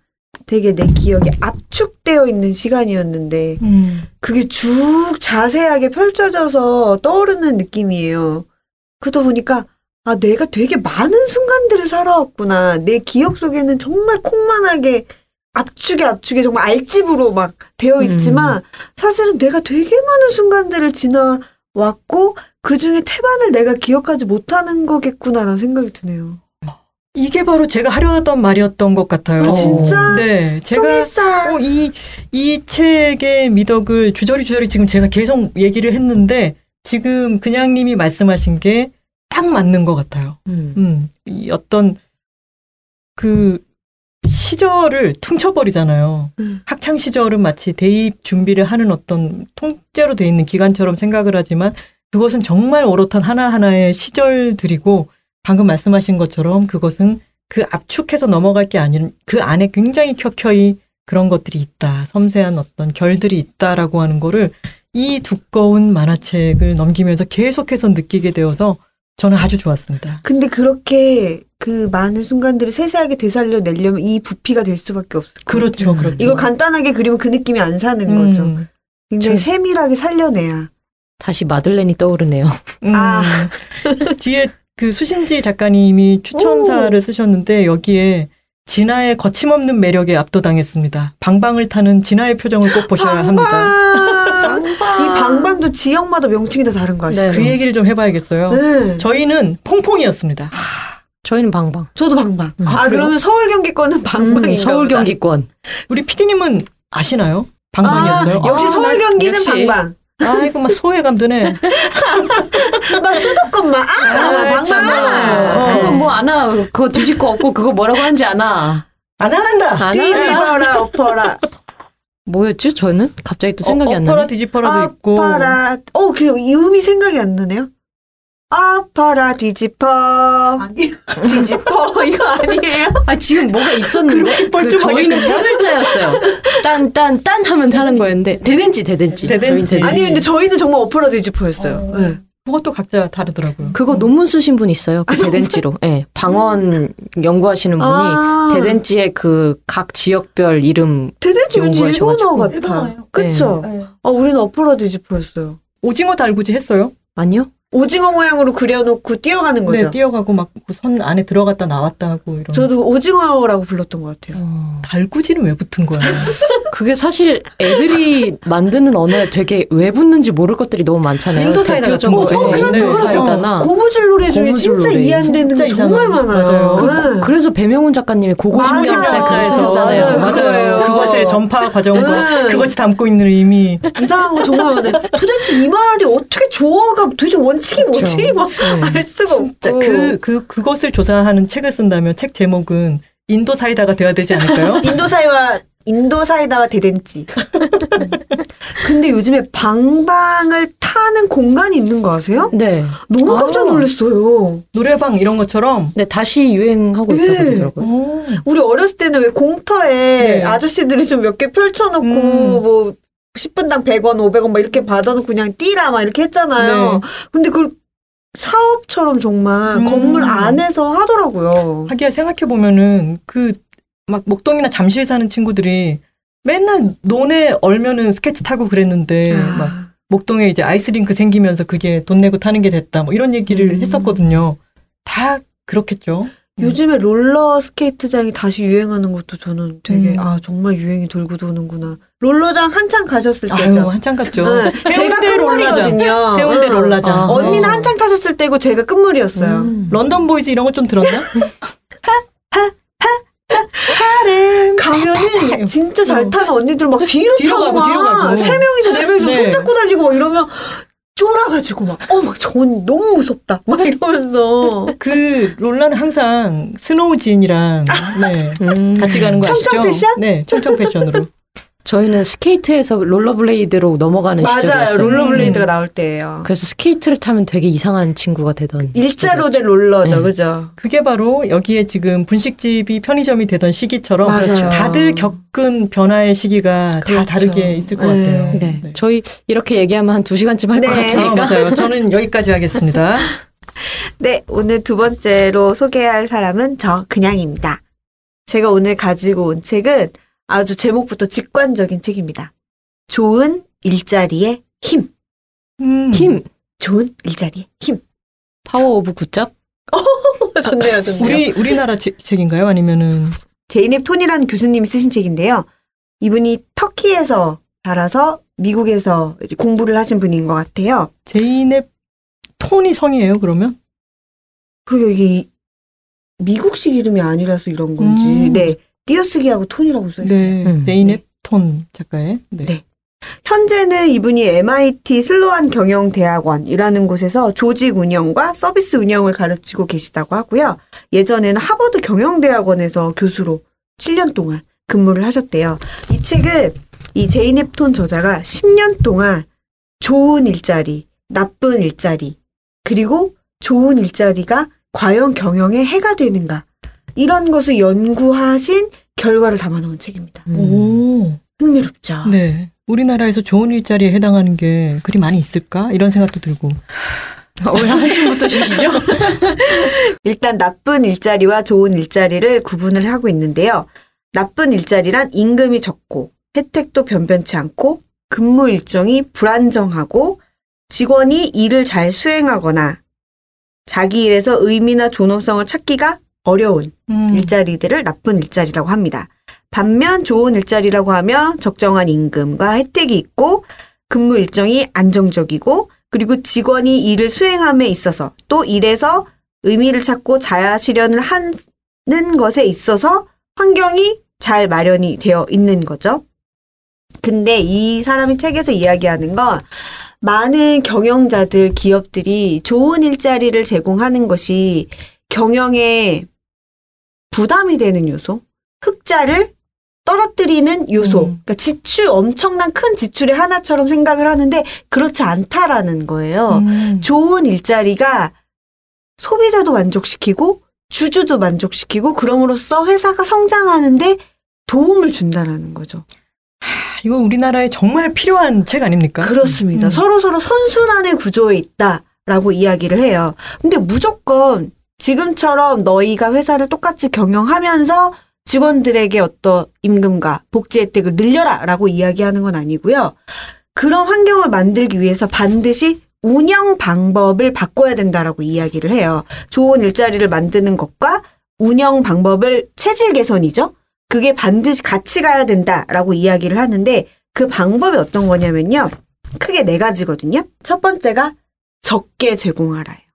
되게 내 기억에 압축되어 있는 시간이었는데 그게 쭉 자세하게 펼쳐져서 떠오르는 느낌이에요. 그러다 보니까 아 내가 되게 많은 순간들을 살아왔구나. 내 기억 속에는 정말 콩만하게 압축에 압축에 정말 알집으로 막 되어 있지만 사실은 내가 되게 많은 순간들을 지나왔고 그 중에 태반을 내가 기억하지 못하는 거겠구나라는 생각이 드네요. 이게 바로 제가 하려 하던 말이었던 것 같아요. 아, 진짜? 네, 제가. 어, 이, 이 책의 미덕을 주저리 주저리 지금 제가 계속 얘기를 했는데 지금 그냥님이 말씀하신 게 딱 맞는 것 같아요. 음. 음, 이 어떤 그 시절을 퉁쳐버리잖아요. 음. 학창 시절은 마치 대입 준비를 하는 어떤 통째로 돼 있는 기간처럼 생각을 하지만 그것은 정말 오롯한 하나하나의 시절들이고 방금 말씀하신 것처럼 그것은 그 압축해서 넘어갈 게 아닌 그 안에 굉장히 켜켜이 그런 것들이 있다. 섬세한 어떤 결들이 있다라고 하는 거를 이 두꺼운 만화책을 넘기면서 계속해서 느끼게 되어서 저는 아주 좋았습니다. 근데 그렇게 그 많은 순간들을 세세하게 되살려 내려면 이 부피가 될 수밖에 없을 것 그렇죠, 같아요. 그렇죠. 이거 간단하게 그리면 그 느낌이 안 사는 거죠. 음, 굉장히 저- 세밀하게 살려내야. 다시 마들렌이 떠오르네요. 음. 아. 뒤에 그 수신지 작가님이 추천사를 쓰셨는데 여기에 진아의 거침없는 매력에 압도당했습니다. 방방을 타는 진아의 표정을 꼭 보셔야 합니다. 방방. 이 방방도 지역마다 명칭이 다 다른 거 아시죠? 그 얘기를 좀 해봐야겠어요. 네. 저희는 퐁퐁이었습니다. 저희는 방방. 저도 방방. 음. 아? 그러면 서울 경기권은 방방인가 음, 서울. 경기권. 우리 피디님은 아시나요? 방방이었어요. 아, 역시 아, 서울 나- 경기는 역시. 방방. 아이고 막 소외감 드네. 막 수도권만 아, 아. 방방. 어. 그거 뭐 안아. 그거 거 없고 그거 뭐라고 하는지 아나. 안 하나? 뒤집어라 엎어라 뭐였지? 저는 갑자기 또 생각이 어, 안 나네. 뒤집어라도 있고. 아파라. 어, 그 이음이 생각이 안 나네요. 아파라 뒤집어. 뒤집어 이거 아니에요? 아 지금 뭐가 있었는데 그렇게 그 저희는 세? 글자였어요. 딴딴딴 하면 하는 거였는데 대댄지 대댄지. 대댄지. 저희는 아니 근데 저희는 정말 어퍼라 뒤집어였어요. 어. 네. 그것도 각자 다르더라고요. 그거 논문 쓰신 분 있어요. 그 대댄지로. 예. 네, 방언 연구하시는 분이 아, 대댄지의 그 각 지역별 이름 대댄지 왠지 일본어. 같아. 그쵸? 네. 아, 우리는 어퍼라 뒤집어였어요. 오징어 달구지 했어요? 아니요? 오징어 모양으로 그려놓고 뛰어가는 거죠. 네, 뛰어가고 막 선 안에 들어갔다 나왔다 하고 이런. 저도 오징어라고 불렀던 것 같아요. 어, 달구지는 왜 붙은 거야? 그게 사실 애들이 만드는 언어에 되게 왜 붙는지 모를 것들이 너무 많잖아요. 인도 사이다 같은 거. 어, 인도 그렇죠, 그렇죠. 사이다나 고무줄 노래 중에 고무줄 진짜 노래. 이해 안 되는 게 정말. 많아요. 맞아요. 네. 그래서 배명훈 작가님이 고고 맞아요. 심장자 글 맞아요. 쓰셨잖아요. 맞아요. 그것의 전파 과정과 음. 그것이 담고 있는 의미. 이상한 거 정말 많아요. 도대체 이 말이 어떻게 조어가 도대체 원칙이 뭐지? 그렇죠. 막 네. 알 수가 진짜 없고. 그, 그, 그것을 조사하는 책을 쓴다면 책 제목은 인도 사이다가 돼야 되지 않을까요? 인도 사이와 인도 사이다와 대댄지. 근데 요즘에 방방을 타는 공간이 있는 거 아세요? 네. 너무 깜짝 아. 놀랐어요. 노래방 이런 것처럼. 네, 다시 유행하고 있다고 네. 그러더라고요. 오. 우리 어렸을 때는 왜 공터에 네. 아저씨들이 좀 몇 개 펼쳐놓고 음. 뭐 10분당 100원, 500원 막 이렇게 받아놓고 그냥 뛰라 막 이렇게 했잖아요. 네. 근데 그걸 사업처럼 정말 음. 건물 안에서 하더라고요. 하기야 생각해 보면은 그 막 목동이나 잠실 사는 친구들이 맨날 논에 얼면은 스케이트 타고 그랬는데 막 아. 목동에 이제 아이스링크 생기면서 그게 돈 내고 타는 게 됐다 뭐 이런 얘기를 음. 했었거든요. 다 그렇겠죠. 요즘에 롤러 스케이트장이 다시 유행하는 것도 저는 되게 음. 아 정말 유행이 돌고 도는구나. 롤러장 한창 가셨을 아유 때죠. 한참 갔죠. 네. 제가. 끝물이거든요. 해운대 응. 롤라장. 아. 언니는 어. 한창 타셨을 때고 제가 끝물이었어요. 음. 런던 보이즈 이런 거 좀 들었나? 가면은 진짜 잘 어. 타는 언니들 막 뒤로, 뒤로 타고 가고, 뒤로 막 가고. 세 명이서 네 명이서 네. 손잡고 달리고 막 이러면 쫄아가지고 막 어 막 저 언니 너무 무섭다 막 이러면서 그 롤라는 항상 스노우진이랑 네. 음. 같이 가는 거 아시죠? 청청 패션? 네, 청청 패션으로. 저희는 스케이트에서 롤러블레이드로 넘어가는 맞아요 시절이었어요. 롤러블레이드가 나올 때예요. 그래서 스케이트를 타면 되게 이상한 친구가 되던 일자로 된. 롤러죠, 네. 그죠? 그게 바로 여기에 지금 분식집이 편의점이 되던 시기처럼 맞아요. 다들 겪은 변화의 시기가 그렇죠. 다 다르게 있을 것 네. 같아요. 네. 저희 이렇게 얘기하면 한 두 시간쯤 할것 네. 어, 같으니까. 맞아요. 저는 여기까지 하겠습니다. 네, 오늘 두 번째로 소개할 사람은 저 그냥입니다. 제가 오늘 가지고 온 책은 아주 제목부터 직관적인 책입니다. 좋은 일자리의 힘. 음. 힘. 좋은 일자리의 힘. Power of Good Job? 좋네요, 좋네요. 우리 우리나라 책- 책인가요? 아니면은 제이넵 톤이라는 교수님이 쓰신 책인데요. 이분이 터키에서 자라서 미국에서 이제 공부를 하신 분인 것 같아요. 제이넵 톤이 성이에요? 그러면? 그리고 이게 이- 미국식 이름이 아니라서 이런 건지, 음. 네, 띄어쓰기하고 톤이라고 써 있어요. 네, 음. 제이넵 톤 작가의. 네. 네. 현재는 이분이 MIT 슬로안 경영대학원이라는 곳에서 조직 운영과 서비스 운영을 가르치고 계시다고 하고요. 예전에는 하버드 경영대학원에서 교수로 7년 동안 근무를 하셨대요. 이 책은 이 제이 넵톤 저자가 10년 동안 좋은 일자리, 나쁜 일자리, 그리고 좋은 일자리가 과연 경영에 해가 되는가 이런 것을 연구하신 결과를 담아놓은 책입니다. 음. 오. 흥미롭죠. 네. 우리나라에서 좋은 일자리에 해당하는 게 그리 많이 있을까? 이런 생각도 들고. 왜 한숨부터 쉬시죠? 일단 나쁜 일자리와 좋은 일자리를 구분을 하고 있는데요. 나쁜 일자리란 임금이 적고 혜택도 변변치 않고 근무 일정이 불안정하고 직원이 일을 잘 수행하거나 자기 일에서 의미나 존엄성을 찾기가 어려운 음. 일자리들을 나쁜 일자리라고 합니다. 반면 좋은 일자리라고 하면 적정한 임금과 혜택이 있고 근무 일정이 안정적이고 그리고 직원이 일을 수행함에 있어서 또 일에서 의미를 찾고 자아 실현을 하는 것에 있어서 환경이 잘 마련이 되어 있는 거죠. 근데 이 사람이 책에서 이야기하는 건 많은 경영자들, 기업들이 좋은 일자리를 제공하는 것이 경영에 부담이 되는 요소, 흑자를 떨어뜨리는 요소, 음. 그러니까 지출, 엄청난 큰 지출의 하나처럼 생각을 하는데 그렇지 않다라는 거예요. 음. 좋은 일자리가 소비자도 만족시키고 주주도 만족시키고 그럼으로써 회사가 성장하는데 도움을 준다라는 거죠. 이거 우리나라에 정말 필요한 책 아닙니까? 그렇습니다. 음. 서로 서로 선순환의 구조에 있다라고 이야기를 해요. 근데 무조건 지금처럼 너희가 회사를 똑같이 경영하면서 직원들에게 어떤 임금과 복지 혜택을 늘려라 라고 이야기하는 건 아니고요. 그런 환경을 만들기 위해서 반드시 운영 방법을 바꿔야 된다라고 이야기를 해요. 좋은 일자리를 만드는 것과 운영 방법을 체질 개선이죠. 그게 반드시 같이 가야 된다라고 이야기를 하는데 그 방법이 어떤 거냐면요. 크게 네 가지거든요. 첫 번째가 적게 제공하라예요.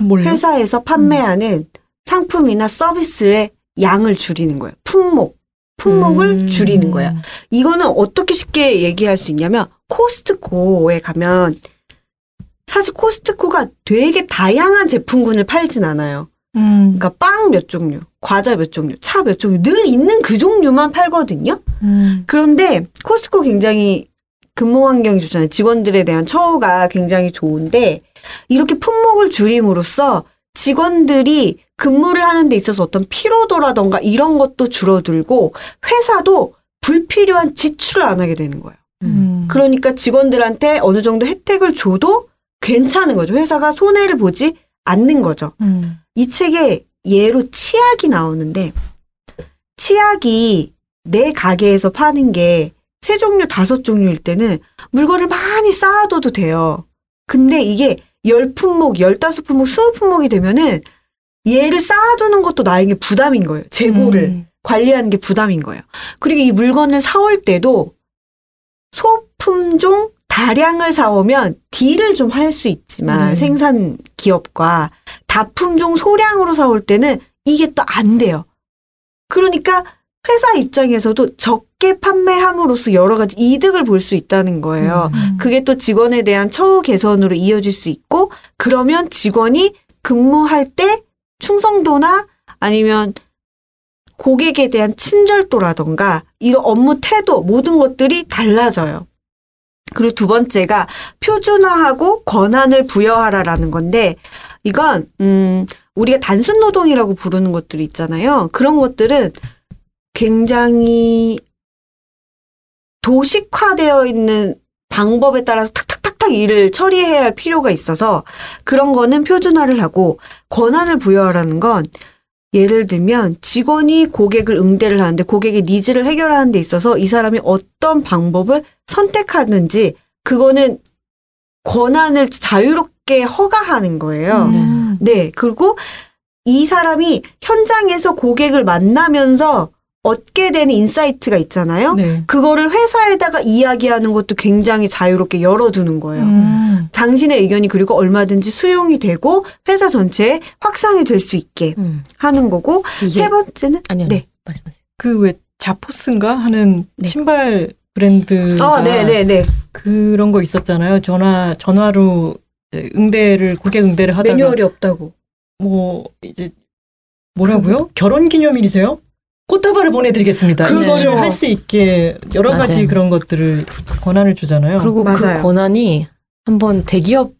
뭘요? 회사에서 판매하는 상품이나 서비스의 양을 줄이는 거예요. 품목, 품목을 음. 줄이는 거야. 이거는 어떻게 쉽게 얘기할 수 있냐면 코스트코에 가면 사실 코스트코가 되게 다양한 제품군을 팔진 않아요. 음. 그러니까 빵 몇 종류, 과자 몇 종류, 차 몇 종류 늘 있는 그 종류만 팔거든요. 음. 그런데 코스트코 굉장히 근무 환경이 좋잖아요. 직원들에 대한 처우가 굉장히 좋은데 이렇게 품목을 줄임으로써 직원들이 근무를 하는 데 있어서 어떤 피로도라던가 이런 것도 줄어들고 회사도 불필요한 지출을 안 하게 되는 거예요. 음. 그러니까 직원들한테 어느 정도 혜택을 줘도 괜찮은 거죠. 회사가 손해를 보지 않는 거죠. 음. 이 책에 예로 치약이 나오는데 치약이 내 가게에서 파는 게 세 종류 다섯 종류일 때는 물건을 많이 쌓아둬도 돼요. 근데 이게 열 품목, 열다섯 품목, 스무 품목이 되면은 얘를 쌓아두는 것도 나에게 부담인 거예요. 재고를 음. 관리하는 게 부담인 거예요. 그리고 이 물건을 사올 때도 소품종 다량을 사오면 딜을 좀 할 수 있지만 네. 생산 기업과 다품종 소량으로 사올 때는 이게 또 안 돼요. 그러니까 회사 입장에서도 적 게 판매함으로써 여러 가지 이득을 볼 수 있다는 거예요. 음. 그게 또 직원에 대한 처우 개선으로 이어질 수 있고 그러면 직원이 근무할 때 충성도나 아니면 고객에 대한 친절도라던가 이런 업무 태도 모든 것들이 달라져요. 그리고 두 번째가 표준화하고 권한을 부여하라라는 건데 이건 음 우리가 단순 노동이라고 부르는 것들이 있잖아요. 그런 것들은 굉장히 도식화되어 있는 방법에 따라서 탁탁탁탁 일을 처리해야 할 필요가 있어서 그런 거는 표준화를 하고 권한을 부여하라는 건 예를 들면 직원이 고객을 응대를 하는데 고객의 니즈를 해결하는 데 있어서 이 사람이 어떤 방법을 선택하는지 그거는 권한을 자유롭게 허가하는 거예요. 음. 네. 그리고 이 사람이 현장에서 고객을 만나면서 얻게 되는 인사이트가 있잖아요. 네. 그거를 회사에다가 이야기하는 것도 굉장히 자유롭게 열어두는 거예요. 음. 당신의 의견이 그리고 얼마든지 수용이 되고 회사 전체에 확산이 될 수 있게 음. 하는 거고 세 번째는 아니요. 네. 말씀하세요. 그왜 자포스인가 하는 네. 신발 브랜드가 아, 네, 네, 네. 그런 거 있었잖아요. 전화 전화로 응대를 고객 응대를 하다가 매뉴얼이 없다고. 뭐 이제 뭐라고요? 결혼 기념일이세요? 꽃다발을 보내드리겠습니다. 그렇죠. 이거를 할수 있게 여러 가지 맞아요. 그런 것들을 권한을 주잖아요. 그리고 맞아요. 그 권한이 한번 대기업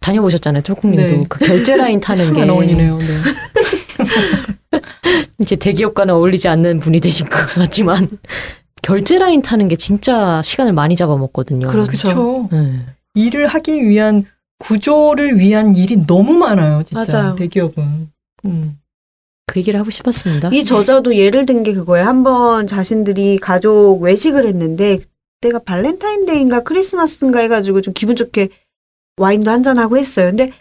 다녀보셨잖아요, 톨콩님도 네. 그 결제 라인 타는 참게안 어울리네요. 네. 이제 대기업과는 어울리지 않는 분이 되신 것 같지만 결제 라인 타는 게 진짜 시간을 많이 잡아먹거든요. 그렇죠. 그렇죠. 네. 일을 하기 위한 구조를 위한 일이 너무 많아요. 진짜 맞아요. 대기업은. 음. 그 얘기를 하고 싶었습니다. 이 저자도 예를 든 게 그거예요. 한번 자신들이 가족 외식을 했는데 그때가 발렌타인데이인가 크리스마스인가 해가지고 좀 기분 좋게 와인도 한잔하고 했어요. 근데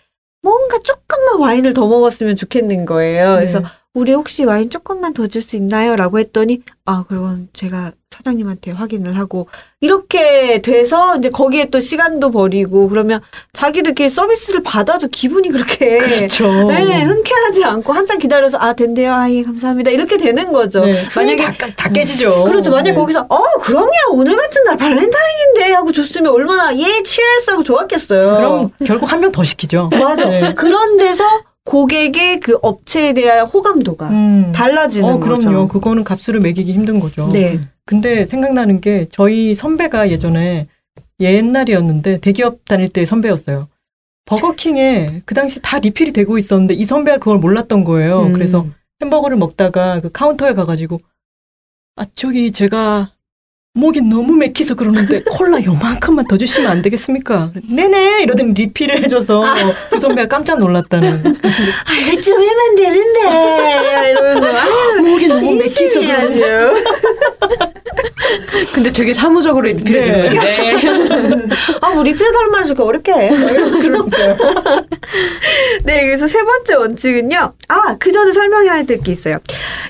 뭔가 조금만 와인을 더 먹었으면 좋겠는 거예요. 그래서 네. 우리 혹시 와인 조금만 더 줄 수 있나요? 라고 했더니 아 그건 제가 사장님한테 확인을 하고 이렇게 돼서 이제 거기에 또 시간도 버리고 그러면 자기도 이렇게 서비스를 받아도 기분이 그렇게 그렇죠. 네, 흔쾌하지 않고 한참 기다려서 아 된대요, 아 예 감사합니다 이렇게 되는 거죠. 네. 만약에 만약에 다, 다 깨지죠. 그렇죠. 만약 네. 거기서 어 그럼요 오늘 같은 날 발렌타인인데 하고 줬으면 얼마나 예 치얼스 하고 좋았겠어요. 그럼 결국 한 명 더 시키죠. 맞아. 네. 그런 데서 고객의 그 업체에 대한 호감도가 음. 달라지는 어, 그럼요. 거죠. 그거는 값으로 매기기 힘든 거죠. 네. 근데 생각나는 게 저희 선배가 예전에 옛날이었는데 대기업 다닐 때 선배였어요. 버거킹에 그 당시 다 리필이 되고 있었는데 이 선배가 그걸 몰랐던 거예요. 음. 그래서 햄버거를 먹다가 그 카운터에 가가지고 아 저기 제가 목이 너무 맥히서 그러는데 콜라 요만큼만 더 주시면 안 되겠습니까? 네네 이러더니 리필을 해줘서 그 선배가 깜짝 놀랐다는 아, 이거 좀 하면 되는데 이러면서 아유, 목이 너무 맥히서 인심이 그러는데 아주. 근데 되게 사무적으로 리필해 주는 네. 거지. 네. 아, 뭐 리필해 달라는 말 이렇게 어렵게 해. 네, 그래서 세 번째 원칙은요. 아, 그 전에 설명해야 될 게 있어요.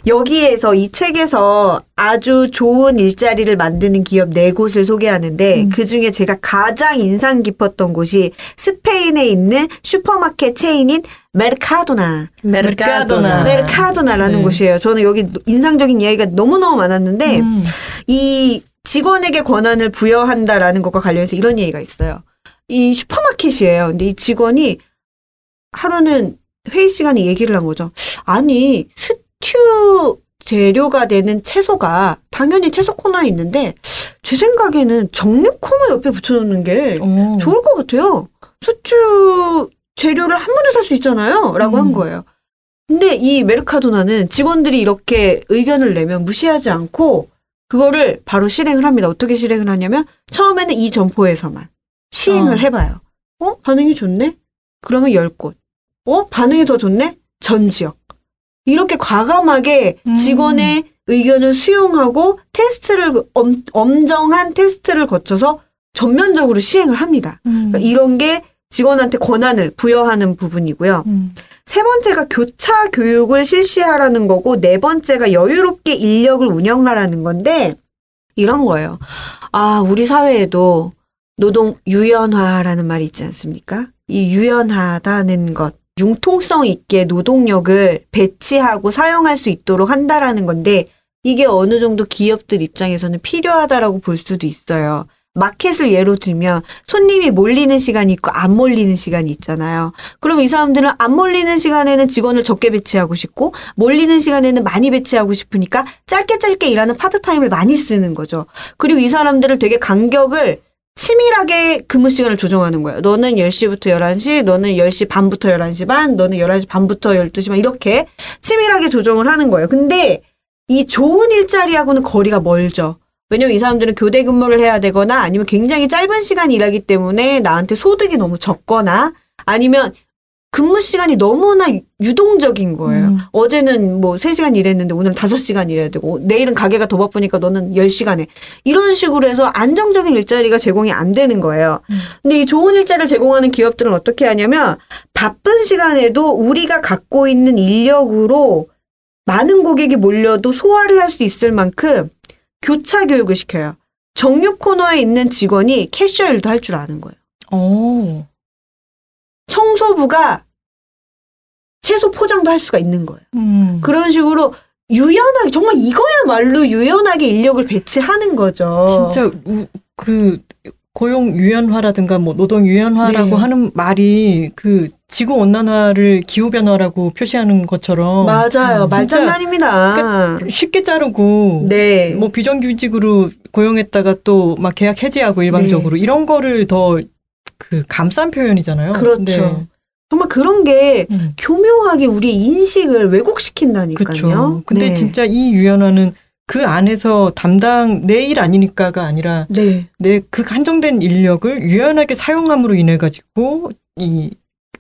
여기에서 이 책에서 아주 좋은 일자리를 만 드는 기업 네 곳을 소개하는데 그 중에 제가 가장 인상 깊었던 곳이 스페인에 있는 슈퍼마켓 체인인 메르카도나. 메르카도나. 메르카도나라는 네. 곳이에요. 저는 여기 인상적인 이야기가 너무너무 많았는데 음. 이 직원에게 권한을 부여한다라는 것과 관련해서 이런 얘기가 있어요. 이 슈퍼마켓이에요. 근데 이 직원이 하루는 회의 시간에 얘기를 한 거죠. 아니, 스튜 재료가 되는 채소가 당연히 채소 코너에 있는데 제 생각에는 정육 코너 옆에 붙여놓는 게 어. 좋을 것 같아요. 스튜 재료를 한 번에 살 수 있잖아요. 라고 한 음. 거예요. 근데 이 메르카도나는 직원들이 이렇게 의견을 내면 무시하지 않고 그거를 바로 실행을 합니다. 어떻게 실행을 하냐면 처음에는 이 점포에서만 시행을 어. 해봐요. 어? 반응이 좋네? 그러면 10곳. 어? 반응이 더 좋네? 전 지역. 이렇게 과감하게 음. 직원의 의견을 수용하고 테스트를, 엄, 엄정한 테스트를 거쳐서 전면적으로 시행을 합니다. 음. 그러니까 이런 게 직원한테 권한을 부여하는 부분이고요. 음. 세 번째가 교차 교육을 실시하라는 거고, 네 번째가 여유롭게 인력을 운영하라는 건데, 이런 거예요. 아, 우리 사회에도 노동 유연화라는 말이 있지 않습니까? 이 유연하다는 것, 융통성 있게 노동력을 배치하고 사용할 수 있도록 한다라는 건데, 이게 어느 정도 기업들 입장에서는 필요하다라고 볼 수도 있어요. 마켓을 예로 들면 손님이 몰리는 시간이 있고 안 몰리는 시간이 있잖아요. 그럼 이 사람들은 안 몰리는 시간에는 직원을 적게 배치하고 싶고 몰리는 시간에는 많이 배치하고 싶으니까 짧게 짧게 일하는 파트타임을 많이 쓰는 거죠. 그리고 이 사람들을 되게 간격을 치밀하게 근무 시간을 조정하는 거예요. 너는 10시부터 11시, 너는 10시 반부터 11시 반, 너는 11시 반부터 12시 반 이렇게 치밀하게 조정을 하는 거예요. 근데 이 좋은 일자리하고는 거리가 멀죠. 왜냐면 이 사람들은 교대 근무를 해야 되거나 아니면 굉장히 짧은 시간 일하기 때문에 나한테 소득이 너무 적거나 아니면 근무 시간이 너무나 유- 유동적인 거예요. 음. 어제는 뭐 3시간 일했는데 오늘 5시간 일해야 되고 내일은 가게가 더 바쁘니까 너는 10시간 해. 이런 식으로 해서 안정적인 일자리가 제공이 안 되는 거예요. 근데 이 좋은 일자리를 제공하는 기업들은 어떻게 하냐면 바쁜 시간에도 우리가 갖고 있는 인력으로 많은 고객이 몰려도 소화를 할 수 있을 만큼 교차 교육을 시켜요. 정육 코너에 있는 직원이 캐셔 일도 할 줄 아는 거예요. 어. 청소부가 채소 포장도 할 수가 있는 거예요. 음. 그런 식으로 유연하게 정말 이거야말로 유연하게 인력을 배치하는 거죠. 진짜 우- 그 고용 유연화라든가 뭐 노동 유연화라고 네. 하는 말이 그 지구 온난화를 기후 변화라고 표시하는 것처럼 맞아요. 음, 말장난입니다. 쉽게 자르고 네. 뭐 비정규직으로 고용했다가 또 막 계약 해지하고 일방적으로 이런 거를 더 그 감싼 표현이잖아요. 네. 그렇죠. 정말 그런 게 음, 교묘하게 우리 인식을 왜곡시킨다니까요. 그렇죠. 근데 네. 진짜 이 유연화는 그 안에서 담당 내 일 아니니까가 아니라 네. 내그 한정된 인력을 유연하게 사용함으로 인해 가지고 이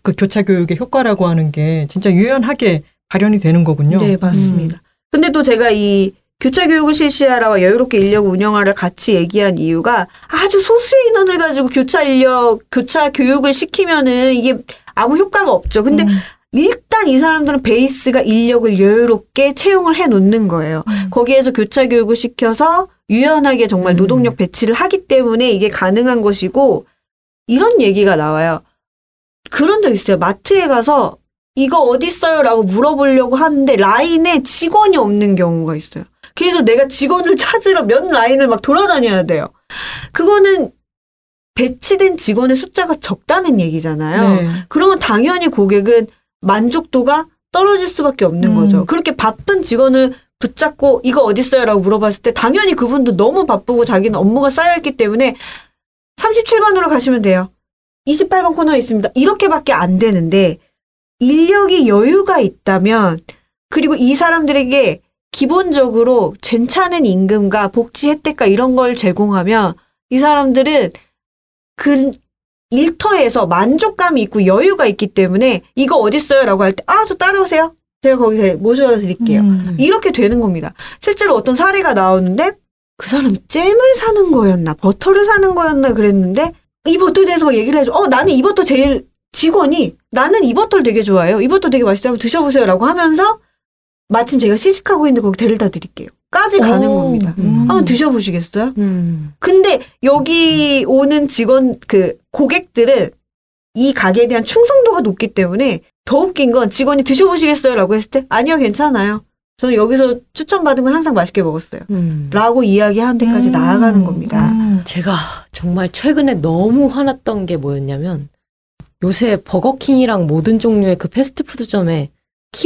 그 교차 교육의 효과라고 하는 게 진짜 유연하게 발현이 되는 거군요. 네, 맞습니다. 근데 또 제가 이 교차 교육을 실시하라와 여유롭게 인력 운영하를 같이 얘기한 이유가 아주 소수의 인원을 가지고 교차 인력, 교차 교육을 시키면은 이게 아무 효과가 없죠. 근데 음, 일단 이 사람들은 베이스가 인력을 여유롭게 채용을 해 놓는 거예요. 음. 거기에서 교차 교육을 시켜서 유연하게 정말 음. 노동력 배치를 하기 때문에 이게 가능한 것이고 이런 얘기가 나와요. 그런 적 있어요. 마트에 가서 이거 어디 있어요? 라고 물어보려고 하는데 라인에 직원이 없는 경우가 있어요. 그래서 내가 직원을 찾으러 몇 라인을 막 돌아다녀야 돼요. 그거는 배치된 직원의 숫자가 적다는 얘기잖아요. 네. 그러면 당연히 고객은 만족도가 떨어질 수밖에 없는 음. 거죠. 그렇게 바쁜 직원을 붙잡고 이거 어딨어요? 라고 물어봤을 때 당연히 그분도 너무 바쁘고 자기는 업무가 쌓여있기 때문에 37번으로 가시면 돼요. 28번 코너에 있습니다. 이렇게밖에 안 되는데 인력이 여유가 있다면 그리고 이 사람들에게 기본적으로 괜찮은 임금과 복지 혜택과 이런 걸 제공하면 이 사람들은 그 일터에서 만족감이 있고 여유가 있기 때문에 이거 어딨어요? 라고 할 때, 아, 저 따라오세요. 제가 거기서 모셔다 드릴게요. 음. 이렇게 되는 겁니다. 실제로 어떤 사례가 나오는데, 그 사람이 잼을 사는 거였나 버터를 사는 거였나 그랬는데 이 버터에 대해서 막 얘기를 해줘. 어 나는 이 버터 제일 직원이 나는 이 버터를 되게 좋아해요. 이 버터 되게 맛있어요. 한번 드셔보세요라고 하면서 마침 제가 시식하고 있는데 거기 데려다 드릴게요. 까지 가는 오, 겁니다. 음. 한번 드셔보시겠어요? 음. 근데 여기 오는 직원 그 고객들은 이 가게에 대한 충성도가 높기 때문에 더 웃긴 건 직원이 드셔보시겠어요 라고 했을 때 아니요 괜찮아요. 저는 여기서 추천받은 건 항상 맛있게 먹었어요. 음. 라고 이야기하는 데까지 음. 나아가는 겁니다. 음. 제가 정말 최근에 너무 화났던 게 뭐였냐면 요새 버거킹이랑 모든 종류의 그 패스트푸드점에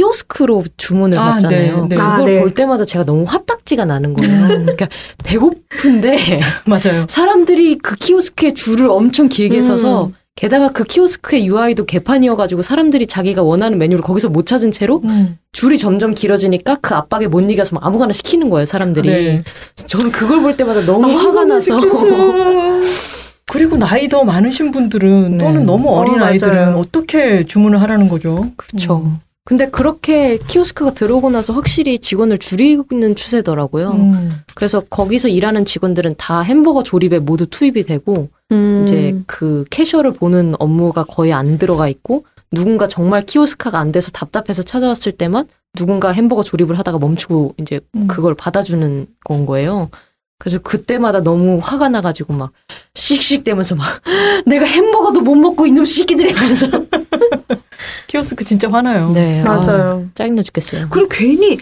키오스크로 주문을 아, 받잖아요. 네, 네. 그걸 아, 네. 볼 때마다 제가 너무 화딱지가 나는 거예요. 그러니까 배고픈데 맞아요. 사람들이 그 키오스크에 줄을 엄청 길게 음. 서서 게다가 그 키오스크의 UI도 개판이어가지고 사람들이 자기가 원하는 메뉴를 거기서 못 찾은 채로 음. 줄이 점점 길어지니까 그 압박에 못 이겨서 막 아무거나 시키는 거예요, 사람들이. 네. 저는 그걸 볼 때마다 너무 아, 화가 나서. 그리고 나이 더 많으신 분들은 네. 또는 너무 어린 어, 아이들은. 어떻게 주문을 하라는 거죠? 그렇죠. 음. 근데 그렇게 키오스크가 들어오고 나서 확실히 직원을 줄이는 추세더라고요. 음. 그래서 거기서 일하는 직원들은 다 햄버거 조립에 모두 투입이 되고 음. 이제 그 캐셔를 보는 업무가 거의 안 들어가 있고 누군가 정말 키오스크가 안 돼서 답답해서 찾아왔을 때만 누군가 햄버거 조립을 하다가 멈추고 이제 음. 그걸 받아주는 건 거예요. 그래서 그때마다 너무 화가 나가지고 막 씩씩대면서 막 내가 햄버거도 못 먹고 이놈 새끼들이 하면서 키오스크 진짜 화나요. 네 아, 맞아요. 짜증나 죽겠어요. 그리고 괜히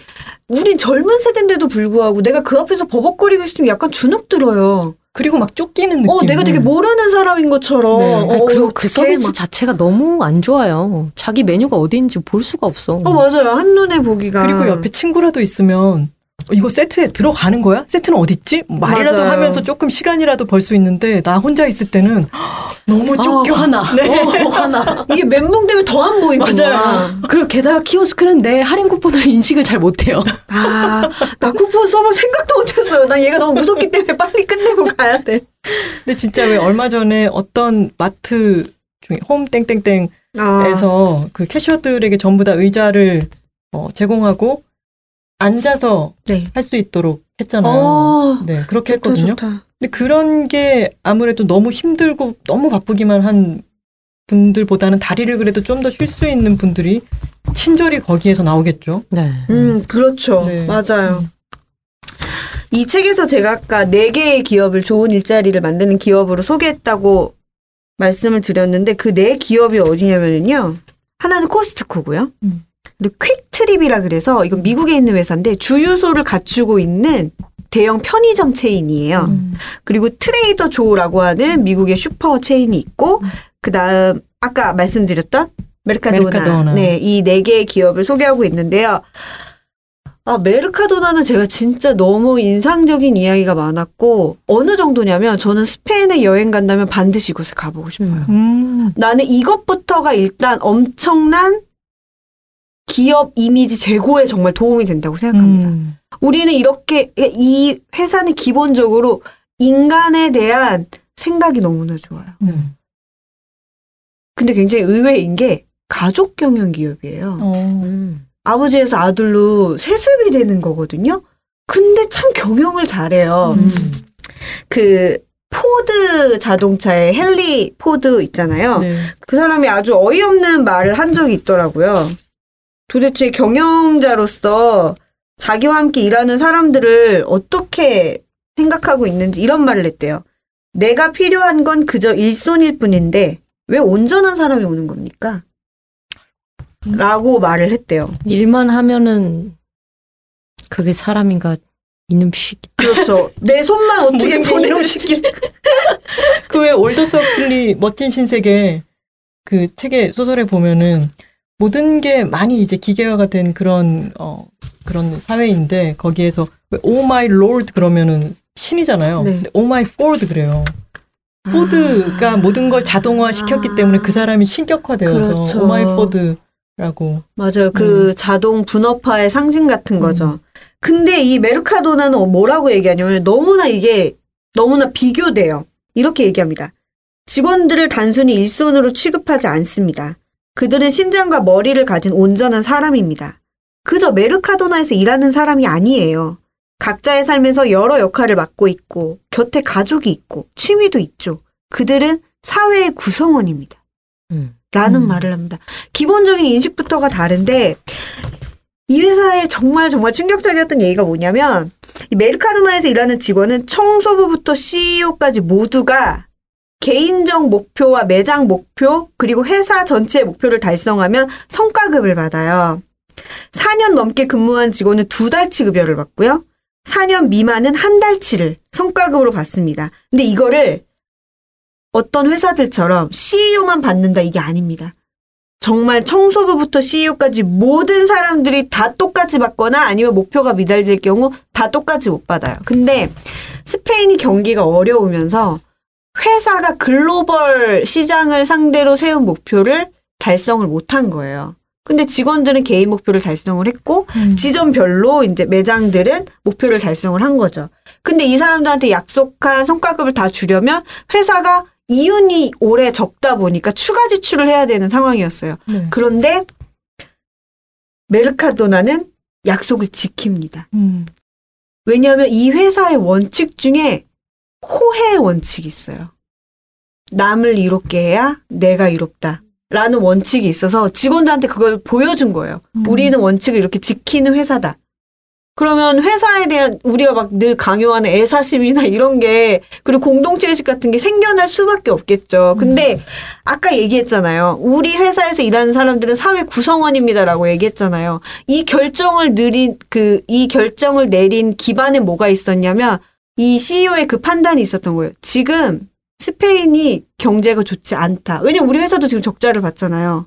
우린 젊은 세대인데도 불구하고 내가 그 앞에서 버벅거리고 있으면 약간 주눅 들어요. 그리고 막 쫓기는 느낌. 어, 내가 되게 모르는 사람인 것처럼. 네. 아니, 어, 그리고 그걔 서비스 막- 자체가 너무 안 좋아요. 자기 메뉴가 어디인지 볼 수가 없어. 어, 맞아요. 한눈에 보기가. 그리고 옆에 친구라도 있으면 어, 이거 세트에 들어가는 거야? 세트는 어딨지? 말이라도 맞아요. 하면서 조금 시간이라도 벌 수 있는데 나 혼자 있을 때는 너무 쫓겨. 아, 화나. 네. 어, 화나. 이게 멘붕되면 더 안 보이구나. 맞아요. 그리고 게다가 키오스크는 내 할인 쿠폰을 인식을 잘 못해요. 아, 나 쿠폰 써볼 생각도 못했어요. 난 얘가 너무 무섭기 때문에 빨리 끝내고 가야 돼. 근데 진짜 왜 얼마 전에 어떤 마트 중에 홈 땡땡땡에서 아, 그 캐셔들에게 전부 다 의자를 어, 제공하고 앉아서 네. 할수 있도록 했잖아요. 어, 네, 그렇게 좋다, 했거든요. 좋다. 근데 그런 게 아무래도 너무 힘들고 너무 바쁘기만 한 분들보다는 다리를 그래도 좀 더 쉴 수 있는 분들이 친절히 거기에서 나오겠죠. 네. 음, 그렇죠. 네. 맞아요. 이 책에서 제가 아까 네 개의 기업을 좋은 일자리를 만드는 기업으로 소개했다고 말씀을 드렸는데 그 네 기업이 어디냐면요. 하나는 코스트코고요. 음. 근데 퀵트립이라 그래서 이건 미국에 있는 회사인데 주유소를 갖추고 있는 대형 편의점 체인이에요. 음. 그리고 트레이더 조라고 하는 미국의 슈퍼 체인이 있고 그다음 아까 말씀드렸던 메르카도나, 메르카도나. 네, 이 네 개의 기업을 소개하고 있는데요. 아, 메르카도나는 제가 진짜 너무 인상적인 이야기가 많았고 어느 정도냐면 저는 스페인에 여행 간다면 반드시 이곳에 가보고 싶어요. 음. 음. 나는 이것부터가 일단 엄청난 기업 이미지 제고에 정말 도움이 된다고 생각합니다. 음. 우리는 이렇게 이 회사는 기본적으로 인간에 대한 생각이 너무나 좋아요. 음. 근데 굉장히 의외인 게 가족 경영 기업이에요. 어. 음. 아버지에서 아들로 세습이 되는 거거든요. 근데 참 경영을 잘해요. 음. 그 포드 자동차의 헨리 포드 있잖아요. 네. 그 사람이 아주 어이없는 말을 한 적이 있더라고요. 도대체 경영자로서 자기와 함께 일하는 사람들을 어떻게 생각하고 있는지 이런 말을 했대요. 내가 필요한 건 그저 일손일 뿐인데 왜 온전한 사람이 오는 겁니까? 라고 말을 했대요. 일만 하면은 그게 사람인가 이놈 새끼. 그렇죠. 내 손만 어떻게 이런 식이. 그왜 올더스 헉슬리 멋진 신세계 그 책의 소설에 보면은 모든 게 많이 이제 기계화가 된 그런 어 그런 사회인데 거기에서 oh my Lord 그러면은 신이잖아요. 네. 근데 oh my Ford 그래요. 포드가 아. 모든 걸 자동화 시켰기 아. 때문에 그 사람이 신격화되어서 그렇죠. oh my Ford라고 맞아요. 그 자동 분업화의 상징 같은 거죠. 근데 이 메르카도나는 뭐라고 얘기하냐면 너무나 이게 너무나 비교돼요. 이렇게 얘기합니다. 직원들을 단순히 일손으로 취급하지 않습니다. 그들은 심장과 머리를 가진 온전한 사람입니다. 그저 메르카도나에서 일하는 사람이 아니에요. 각자의 삶에서 여러 역할을 맡고 있고 곁에 가족이 있고 취미도 있죠. 그들은 사회의 구성원입니다. 음. 라는 음. 말을 합니다. 기본적인 인식부터가 다른데 이 회사에 정말 정말 충격적이었던 얘기가 뭐냐면 이 메르카도나에서 일하는 직원은 청소부부터 CEO까지 모두가 개인적 목표와 매장 목표 그리고 회사 전체의 목표를 달성하면 성과급을 받아요. 4년 넘게 근무한 직원은 두 달치 급여를 받고요. 4년 미만은 한 달치를 성과급으로 받습니다. 근데 이거를 어떤 회사들처럼 CEO만 받는다 이게 아닙니다. 정말 청소부부터 CEO까지 모든 사람들이 다 똑같이 받거나 아니면 목표가 미달될 경우 다 똑같이 못 받아요. 근데 스페인이 경기가 어려우면서 회사가 글로벌 시장을 상대로 세운 목표를 달성을 못한 거예요. 근데 직원들은 개인 목표를 달성을 했고 지점별로 이제 매장들은 목표를 달성을 한 거죠. 근데 이 사람들한테 약속한 성과급을 다 주려면 회사가 이윤이 올해 적다 보니까 추가 지출을 해야 되는 상황이었어요. 네. 그런데 메르카도나는 약속을 지킵니다. 음. 왜냐하면 이 회사의 원칙 중에 호혜의 원칙이 있어요. 남을 이롭게 해야 내가 이롭다. 라는 원칙이 있어서 직원들한테 그걸 보여준 거예요. 음. 우리는 원칙을 이렇게 지키는 회사다. 그러면 회사에 대한 우리가 막 늘 강요하는 애사심이나 이런 게 그리고 공동체 의식 같은 게 생겨날 수밖에 없겠죠. 근데 아까 얘기했잖아요. 우리 회사에서 일하는 사람들은 사회 구성원입니다라고 얘기했잖아요. 이 결정을 느린 그 이 결정을 내린 기반에 뭐가 있었냐면 이 CEO의 그 판단이 있었던 거예요. 지금 스페인이 경제가 좋지 않다. 왜냐면 우리 회사도 지금 적자를 봤잖아요.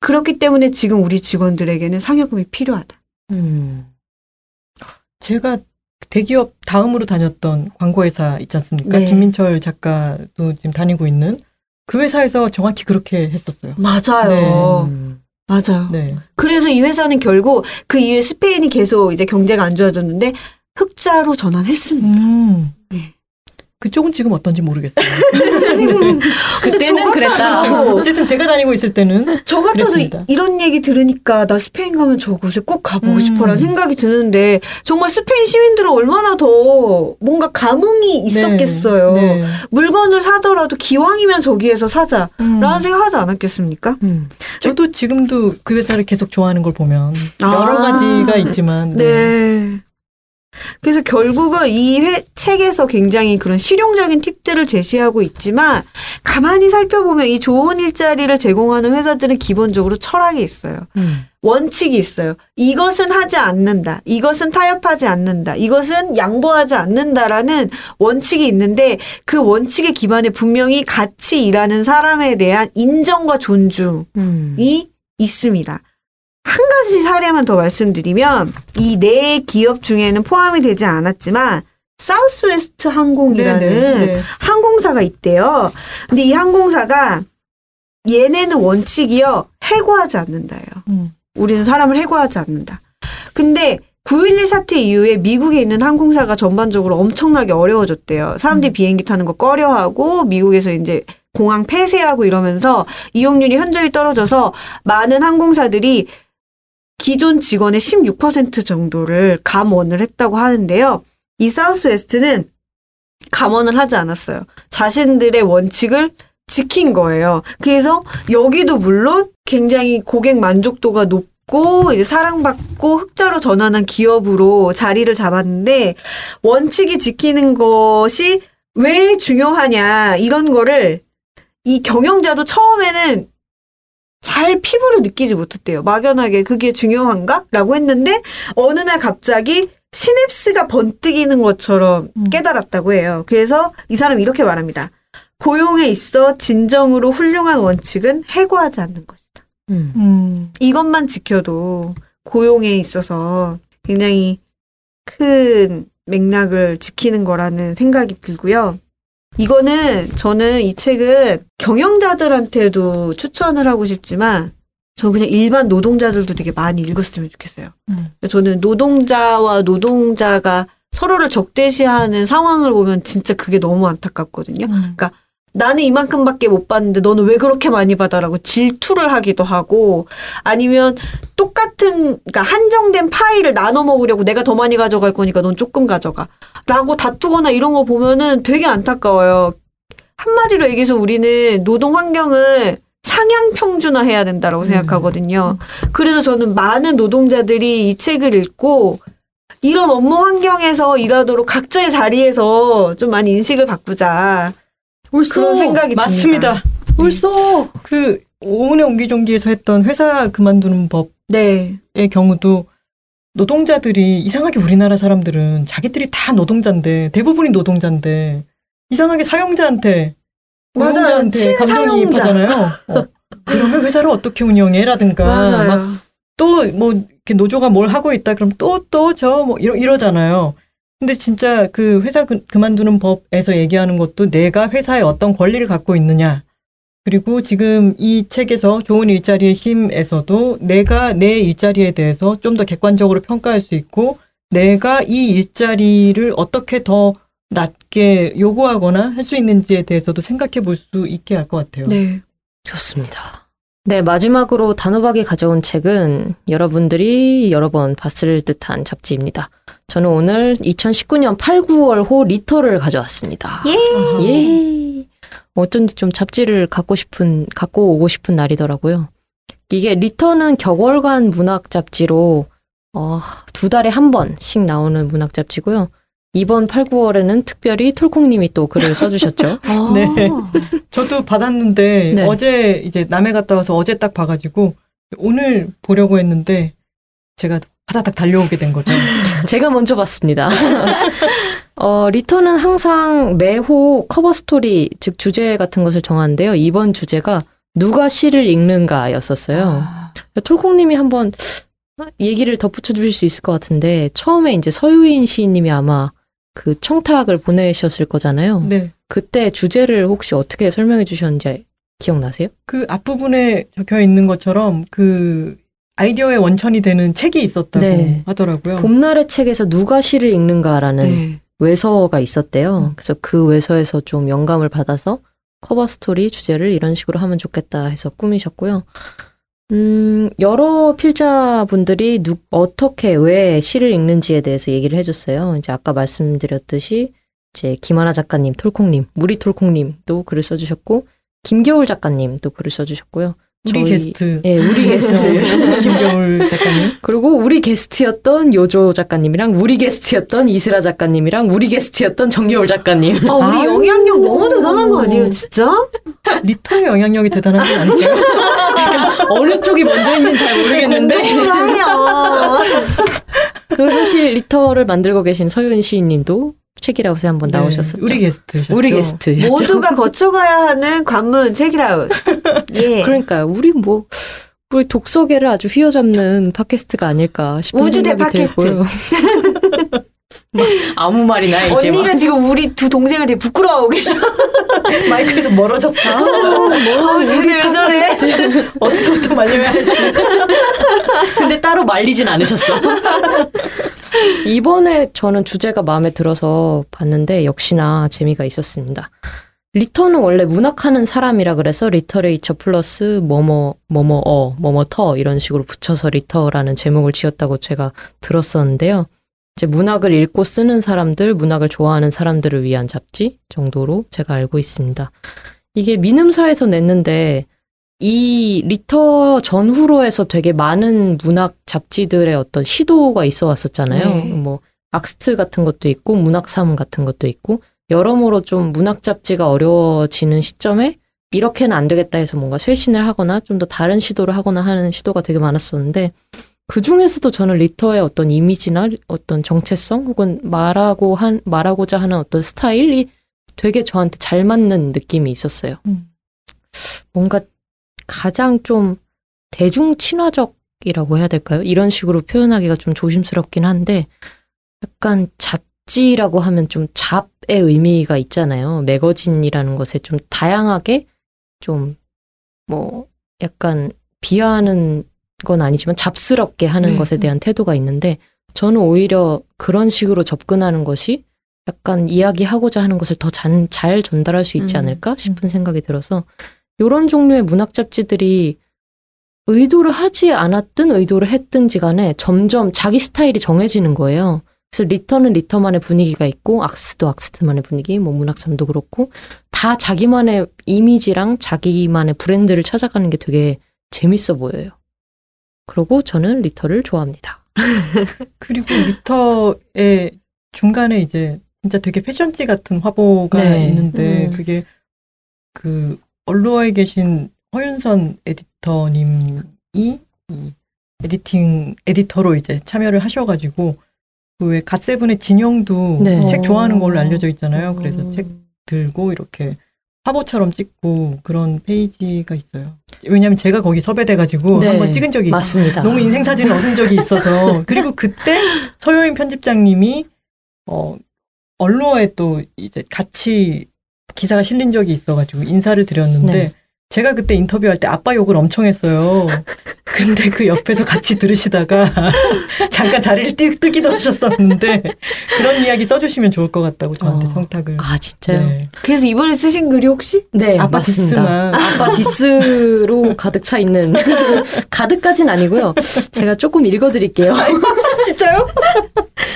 그렇기 때문에 지금 우리 직원들에게는 상여금이 필요하다. 음. 제가 대기업 다음으로 다녔던 광고회사 있지 않습니까? 네. 김민철 작가도 지금 다니고 있는 그 회사에서 정확히 그렇게 했었어요. 맞아요. 음. 맞아요. 네. 그래서 이 회사는 결국 그 이후에 스페인이 계속 이제 경제가 안 좋아졌는데 흑자로 전환했습니다. 음. 네. 그쪽은 지금 어떤지 모르겠어요. 그때는 그랬다. 어쨌든 제가 다니고 있을 때는 저 같아도 그랬습니다. 이런 얘기 들으니까 나 스페인 가면 저곳에 꼭 가보고 음. 싶어라는 생각이 드는데 정말 스페인 시민들은 얼마나 더 뭔가 감흥이 있었겠어요. 네. 네. 물건을 사더라도 기왕이면 저기에서 사자. 음. 라는 생각하지 않았겠습니까? 음. 저도 지금도 그 회사를 계속 좋아하는 걸 보면 아. 여러 가지가 있지만 네. 그래서 결국은 이 회, 책에서 굉장히 그런 실용적인 팁들을 제시하고 있지만 가만히 살펴보면 이 좋은 일자리를 제공하는 회사들은 기본적으로 철학이 있어요. 음. 원칙이 있어요. 이것은 하지 않는다. 이것은 타협하지 않는다. 이것은 양보하지 않는다라는 원칙이 있는데 그 원칙의 기반에 분명히 같이 일하는 사람에 대한 인정과 존중이 음. 있습니다. 한 가지 사례만 더 말씀드리면 이 네 기업 중에는 포함이 되지 않았지만 사우스웨스트 항공이라는 네, 네. 항공사가 있대요. 근데 이 항공사가 얘네는 원칙이요 해고하지 않는다예요. 음. 우리는 사람을 해고하지 않는다. 근데 9.11 사태 이후에 미국에 있는 항공사가 전반적으로 엄청나게 어려워졌대요. 사람들이 비행기 타는 거 꺼려하고 미국에서 이제 공항 폐쇄하고 이러면서 이용률이 현저히 떨어져서 많은 항공사들이 기존 직원의 16% 정도를 감원을 했다고 하는데요. 이 사우스웨스트는 감원을 하지 않았어요. 자신들의 원칙을 지킨 거예요. 그래서 여기도 물론 굉장히 고객 만족도가 높고 이제 사랑받고 흑자로 전환한 기업으로 자리를 잡았는데 원칙이 지키는 것이 왜 중요하냐 이런 거를 이 경영자도 처음에는 잘 피부로 느끼지 못했대요. 막연하게 그게 중요한가? 라고 했는데 어느 날 갑자기 시냅스가 번뜩이는 것처럼 음. 깨달았다고 해요. 그래서 이 사람이 이렇게 말합니다. 고용에 있어 진정으로 훌륭한 원칙은 해고하지 않는 것이다. 음. 음. 이것만 지켜도 고용에 있어서 굉장히 큰 맥락을 지키는 거라는 생각이 들고요. 이거는 저는 이 책은 경영자들한테도 추천을 하고 싶지만 저 그냥 일반 노동자들도 되게 많이 읽었으면 좋겠어요. 음. 저는 노동자와 노동자가 서로를 적대시하는 상황을 보면 진짜 그게 너무 안타깝거든요. 음. 나는 이만큼밖에 못 받는데 너는 왜 그렇게 많이 받아라고 질투를 하기도 하고 아니면 똑같은 그러니까 한정된 파일을 나눠 먹으려고 내가 더 많이 가져갈 거니까 넌 조금 가져가 라고 다투거나 이런 거 보면은 되게 안타까워요. 한마디로 얘기해서 우리는 노동 환경을 상향 평준화해야 된다라고 생각하거든요. 그래서 저는 많은 노동자들이 이 책을 읽고 이런 업무 환경에서 일하도록 각자의 자리에서 좀 많이 인식을 바꾸자. 그런 생각이 맞습니다. 벌써 그 오은의 옹기종기에서 했던 회사 그만두는 법의 네. 경우도 노동자들이 이상하게 우리나라 사람들은 자기들이 다 노동자인데 대부분이 노동자인데 이상하게 사용자한테. 노동자한테. 감정이입하잖아요. 어, 그러면 회사를 어떻게 운영해라든가 또 뭐 이렇게 노조가 뭘 하고 있다 그럼 또 또 저 뭐 이러 이러잖아요. 근데 진짜 그 회사 그, 그만두는 법에서 얘기하는 것도 내가 회사에 어떤 권리를 갖고 있느냐. 그리고 지금 이 책에서 좋은 일자리의 힘에서도 내가 내 일자리에 대해서 좀 더 객관적으로 평가할 수 있고 내가 이 일자리를 어떻게 더 낮게 요구하거나 할 수 있는지에 대해서도 생각해 볼 수 있게 할 것 같아요. 네. 좋습니다. 네, 마지막으로 단호박이 가져온 책은 여러분들이 여러 번 봤을 듯한 잡지입니다. 저는 오늘 2019년 8, 9월 호 리터를 가져왔습니다. 예. 예. 어쩐지 좀 잡지를 갖고 싶은, 갖고 오고 싶은 날이더라고요. 이게 리터는 격월간 문학 잡지로, 어, 두 달에 한 번씩 나오는 문학 잡지고요. 이번 8, 9월에는 특별히 톨콩님이 또 글을 써주셨죠. 아. 네. 저도 받았는데 네. 어제 이제 남해 갔다 와서 어제 딱 봐가지고 오늘 보려고 했는데 제가 바다닥 달려오게 된 거죠. 제가 먼저 봤습니다. 어, 릿터는 항상 매호 커버 스토리, 즉 주제 같은 것을 정하는데요. 이번 주제가 누가 시를 읽는가였었어요. 아, 톨콩님이 한번 얘기를 덧붙여 주실 수 있을 것 같은데 처음에 이제 서효인 시인님이 아마 그 청탁을 보내셨을 거잖아요. 네. 그때 주제를 혹시 어떻게 설명해 주셨는지 기억나세요? 그 앞부분에 적혀 있는 것처럼 그 아이디어의 원천이 되는 책이 있었다고 네. 하더라고요. 봄날의 책에서 누가 시를 읽는가라는 네. 외서가 있었대요. 그래서 그 외서에서 좀 영감을 받아서 커버 스토리 주제를 이런 식으로 하면 좋겠다 해서 꾸미셨고요. 음, 여러 필자분들이 누, 어떻게, 왜 시를 읽는지에 대해서 얘기를 해줬어요. 이제 아까 말씀드렸듯이, 이제 김하나 작가님, 톨콩님, 우리 톨콩님도 글을 써주셨고, 김겨울 작가님도 글을 써주셨고요. 우리 저희- 게스트 예, 우리 게스트. 김겨울 작가님. 그리고 우리 게스트였던 요조 작가님이랑 우리 게스트였던 이슬아 작가님이랑 우리 게스트였던 김겨울 작가님. 아, 우리 아유. 영향력 너무 대단한 거 아니에요, 진짜? 릿터의 영향력이 대단한 건 아닐까요? 어느 쪽이 먼저 있는지 잘 모르겠는데. 그리고 사실 릿터를 만들고 계신 서효인 시인님도 책읽아웃에서 한번 네, 나오셨었죠. 우리 게스트셨죠. 우리 게스트였죠. 모두가 거쳐가야 하는 관문 책읽아웃. 예. 그러니까요. 우리 뭐 우리 독서계를 아주 휘어잡는 팟캐스트가 아닐까 싶은 우주대 생각이 팟캐스트. 들고요. 막 아무 말이나 이제 언니가 막. 지금 우리 두 동생을 되게 부끄러워하고 계셔. 마이크에서 멀어졌어. 어, 쟤네 왜 저래? 어디서부터 말려야 할지. 근데 따로 말리진 않으셨어. 이번에 저는 주제가 마음에 들어서 봤는데 역시나 재미가 있었습니다. 릿터는 원래 문학하는 사람이라 그래서 literature 플러스 뭐뭐 뭐뭐 어 뭐뭐 터 이런 식으로 붙여서 릿터라는 제목을 지었다고 제가 들었었는데요. 이제 문학을 읽고 쓰는 사람들, 문학을 좋아하는 사람들을 위한 잡지 정도로 제가 알고 있습니다. 이게 민음사에서 냈는데 이 릿터 전후로 해서 되게 많은 문학 잡지들의 어떤 시도가 있어 왔었잖아요. 네. 뭐 악스트 같은 것도 있고 문학삼 같은 것도 있고 여러모로 좀 문학 잡지가 어려워지는 시점에 이렇게는 안 되겠다 해서 뭔가 쇄신을 하거나 좀 더 다른 시도를 하거나 하는 시도가 되게 많았었는데 그 중에서도 저는 리터의 어떤 이미지나 어떤 정체성 혹은 말하고 한 말하고자 하는 어떤 스타일이 되게 저한테 잘 맞는 느낌이 있었어요. 음. 뭔가 가장 좀 대중 친화적이라고 해야 될까요? 이런 식으로 표현하기가 좀 조심스럽긴 한데 약간 잡지라고 하면 좀 잡의 의미가 있잖아요. 매거진이라는 것에 좀 다양하게 좀 뭐 약간 비하하는 건 아니지만 잡스럽게 하는 네. 것에 대한 태도가 있는데 저는 오히려 그런 식으로 접근하는 것이 약간 이야기하고자 하는 것을 더잘 전달할 수 있지 음, 않을까 싶은 생각이 들어서 이런 종류의 문학 잡지들이 의도를 하지 않았든 의도를 했든지 간에 점점 자기 스타일이 정해지는 거예요. 그래서 릿터는 릿터만의 분위기가 있고 악스트도 악스트만의 분위기, 뭐 문학3도 그렇고 다 자기만의 이미지랑 자기만의 브랜드를 찾아가는 게 되게 재밌어 보여요. 그리고 저는 릿터를 좋아합니다. 그리고 릿터의 중간에 이제 진짜 되게 패션지 같은 화보가 네. 있는데 음. 그게 그 얼루어에 계신 허윤선 에디터님이 이 에디팅 에디터로 이제 참여를 하셔가지고 그왜 갓세븐의 진영도 네. 책 좋아하는 걸로 어. 알려져 있잖아요. 그래서 음. 책 들고 이렇게 화보처럼 찍고 그런 페이지가 있어요. 왜냐하면 제가 거기 섭외돼가지고 네. 한번 찍은 적이 맞습니다. 너무 인생 사진을 얻은 적이 있어서 그리고 그때 서효인 편집장님이 어 언로에 또 이제 같이 기사가 실린 적이 있어가지고 인사를 드렸는데 네. 제가 그때 인터뷰할 때 아빠 욕을 엄청 했어요. 근데 그 옆에서 같이 들으시다가 잠깐 자리를 뜨, 뜨기도 하셨었는데 그런 이야기 써주시면 좋을 것 같다고 저한테 어. 성탁을. 아 진짜요? 네, 네. 그래서 이번에 쓰신 글이 혹시? 아빠 맞습니다. 디스만. 아빠 디스로 가득 차 있는 가득까진 아니고요. 제가 조금 읽어드릴게요. 진짜요?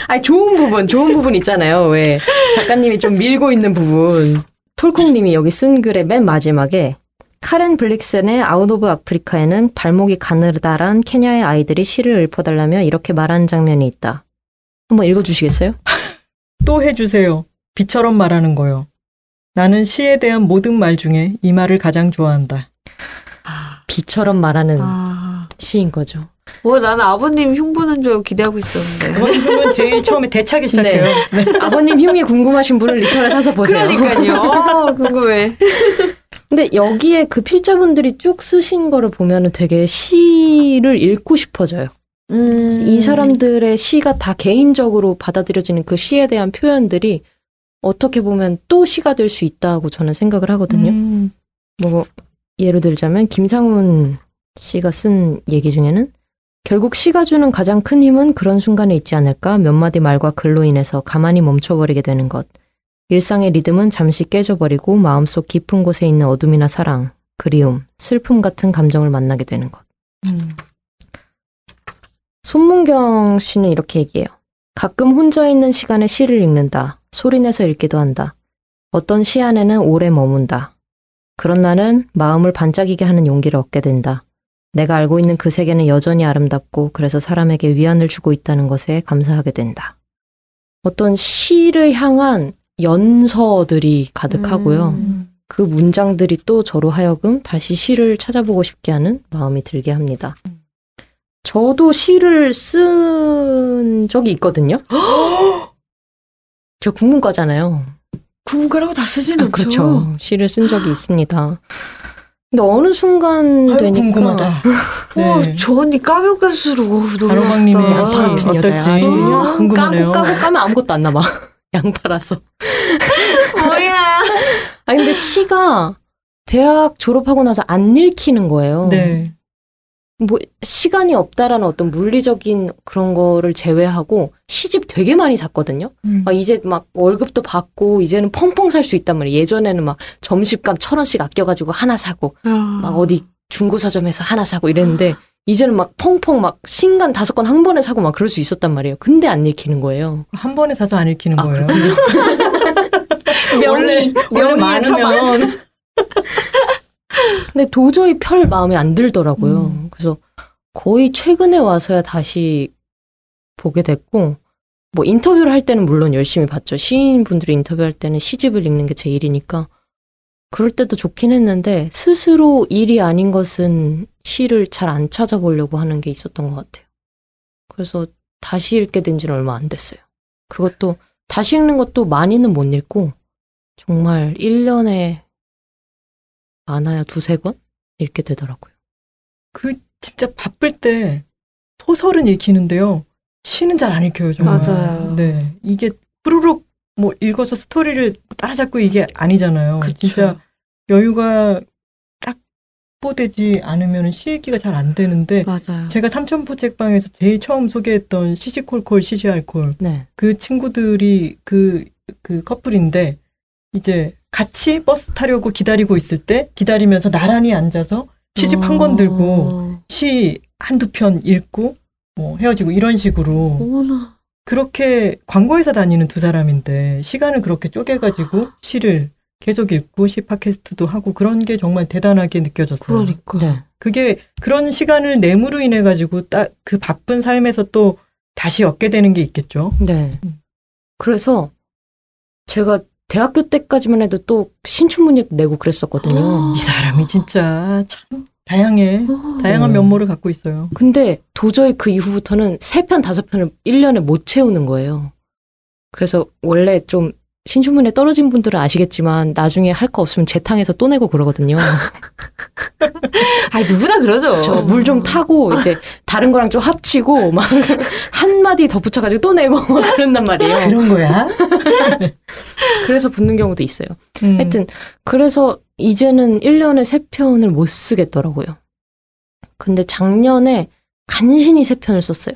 아니 좋은 부분, 좋은 부분 있잖아요. 왜 작가님이 좀 밀고 있는 부분. 톨콩님이 여기 쓴 글의 맨 마지막에 카렌 블릭센의 Out of Africa에는 발목이 가느다란 케냐의 아이들이 시를 읊어달라며 이렇게 말하는 장면이 있다. 한번 읽어주시겠어요? 또 해주세요. 비처럼 말하는 거요. 나는 시에 대한 모든 말 중에 이 말을 가장 좋아한다. 비처럼 말하는 아. 시인 거죠. 뭐 나는 아버님 흉보는 줄 기대하고 있었는데. 그건 그러면 제일 처음에 대차기 시작해요. 네. 아버님 흉이 궁금하신 분은 리터를 사서 보세요. 그러니까요. 어, 궁금해. 근데 여기에 그 필자분들이 쭉 쓰신 거를 보면은 되게 시를 읽고 싶어져요. 음. 이 사람들의 시가 다 개인적으로 받아들여지는 그 시에 대한 표현들이 어떻게 보면 또 시가 될 수 있다고 저는 생각을 하거든요. 음, 뭐 예를 들자면 김상훈 씨가 쓴 얘기 중에는 결국 시가 주는 가장 큰 힘은 그런 순간에 있지 않을까 몇 마디 말과 글로 인해서 가만히 멈춰버리게 되는 것. 일상의 리듬은 잠시 깨져버리고 마음속 깊은 곳에 있는 어둠이나 사랑, 그리움, 슬픔 같은 감정을 만나게 되는 것. 음. 손문경 씨는 이렇게 얘기해요. 가끔 혼자 있는 시간에 시를 읽는다. 소리내서 읽기도 한다. 어떤 시 안에는 오래 머문다. 그런 나는 마음을 반짝이게 하는 용기를 얻게 된다. 내가 알고 있는 그 세계는 여전히 아름답고 그래서 사람에게 위안을 주고 있다는 것에 감사하게 된다. 어떤 시를 향한 연서들이 가득하고요. 음. 그 문장들이 또 저로 하여금 다시 시를 찾아보고 싶게 하는 마음이 들게 합니다. 저도 시를 쓴 적이 있거든요. 저 국문과잖아요. 궁금하고 다 쓰진 아, 않죠. 그렇죠. 시를 쓴 적이 있습니다. 근데 어느 순간 아유, 되니까 궁금하다. 와, 네. 저 언니 까면 갈수록 단호박님이 양파 같은 여자야. 궁금하네요. 까고 까고 까면 아무것도 안 남아. 양파라서. 뭐야. 아 근데 시가 대학 졸업하고 나서 안 읽히는 거예요. 네. 뭐 시간이 없다라는 어떤 물리적인 그런 거를 제외하고 시집 되게 많이 샀거든요. 음. 막 이제 막 월급도 받고 이제는 펑펑 살 수 있단 말이에요. 예전에는 막 점심값 천 원씩 아껴가지고 하나 사고 막 어디 중고 서점에서 하나 사고 이랬는데 이제는 막 펑펑 막 신간 다섯 권 한 번에 사고 막 그럴 수 있었단 말이에요. 근데 안 읽히는 거예요. 한 번에 사서 안 읽히는 아, 거예요. 명의의 처방. 많으면 근데 도저히 펼 마음에 안 들더라고요. 음. 그래서 거의 최근에 와서야 다시 보게 됐고, 뭐 인터뷰를 할 때는 물론 열심히 봤죠. 시인분들이 인터뷰할 때는 시집을 읽는 게 제 일이니까. 그럴 때도 좋긴 했는데, 스스로 일이 아닌 것은 시를 잘 안 찾아보려고 하는 게 있었던 것 같아요. 그래서 다시 읽게 된 지는 얼마 안 됐어요. 그것도 다시 읽는 것도 많이는 못 읽고, 정말 1년에 많아야 두세 권 읽게 되더라고요. 그 진짜 바쁠 때 소설은 읽히는데요. 시는 잘 안 읽혀요, 정말. 맞아요. 네. 이게 뿌르륵 뭐 읽어서 스토리를 따라잡고 이게 아니잖아요. 그쵸. 진짜 여유가 딱 보되지 않으면 시 읽기가 잘 안 되는데 맞아요. 제가 삼천포 책방에서 제일 처음 소개했던 시시콜콜 시시알콜 네. 그 친구들이 그 그 커플인데 이제 같이 버스 타려고 기다리고 있을 때 기다리면서 나란히 앉아서 시집 한 권 들고 어. 시 한두 편 읽고 뭐 헤어지고 이런 식으로 어머나. 그렇게 광고회사 다니는 두 사람인데 시간을 그렇게 쪼개가지고 시를 계속 읽고 시 팟캐스트도 하고 그런 게 정말 대단하게 느껴졌어요. 그러니까. 네. 그게 그런 시간을 내므로 인해 가지고 딱 그 바쁜 삶에서 또 다시 얻게 되는 게 있겠죠. 네. 음. 그래서 제가 대학교 때까지만 해도 또 신춘문예 내고 그랬었거든요. 이 사람이 진짜 참 다양해. 어. 다양한 음. 면모를 갖고 있어요. 근데 도저히 그 이후부터는 세 편, 다섯 편을 1년에 못 채우는 거예요. 그래서 원래 좀 신춘문예 떨어진 분들은 아시겠지만 나중에 할 거 없으면 재탕해서 또 내고 그러거든요. 아니 누구나 그러죠. 저물좀 타고 이제 다른 거랑 좀 합치고 막 한 마디 덧붙여가지고 또 내고 막 그런단 말이에요. 그런 거야. 그래서 붙는 경우도 있어요. 음. 하여튼 그래서 이제는 1년에 3편을 못 쓰겠더라고요. 근데 작년에 간신히 3편을 썼어요.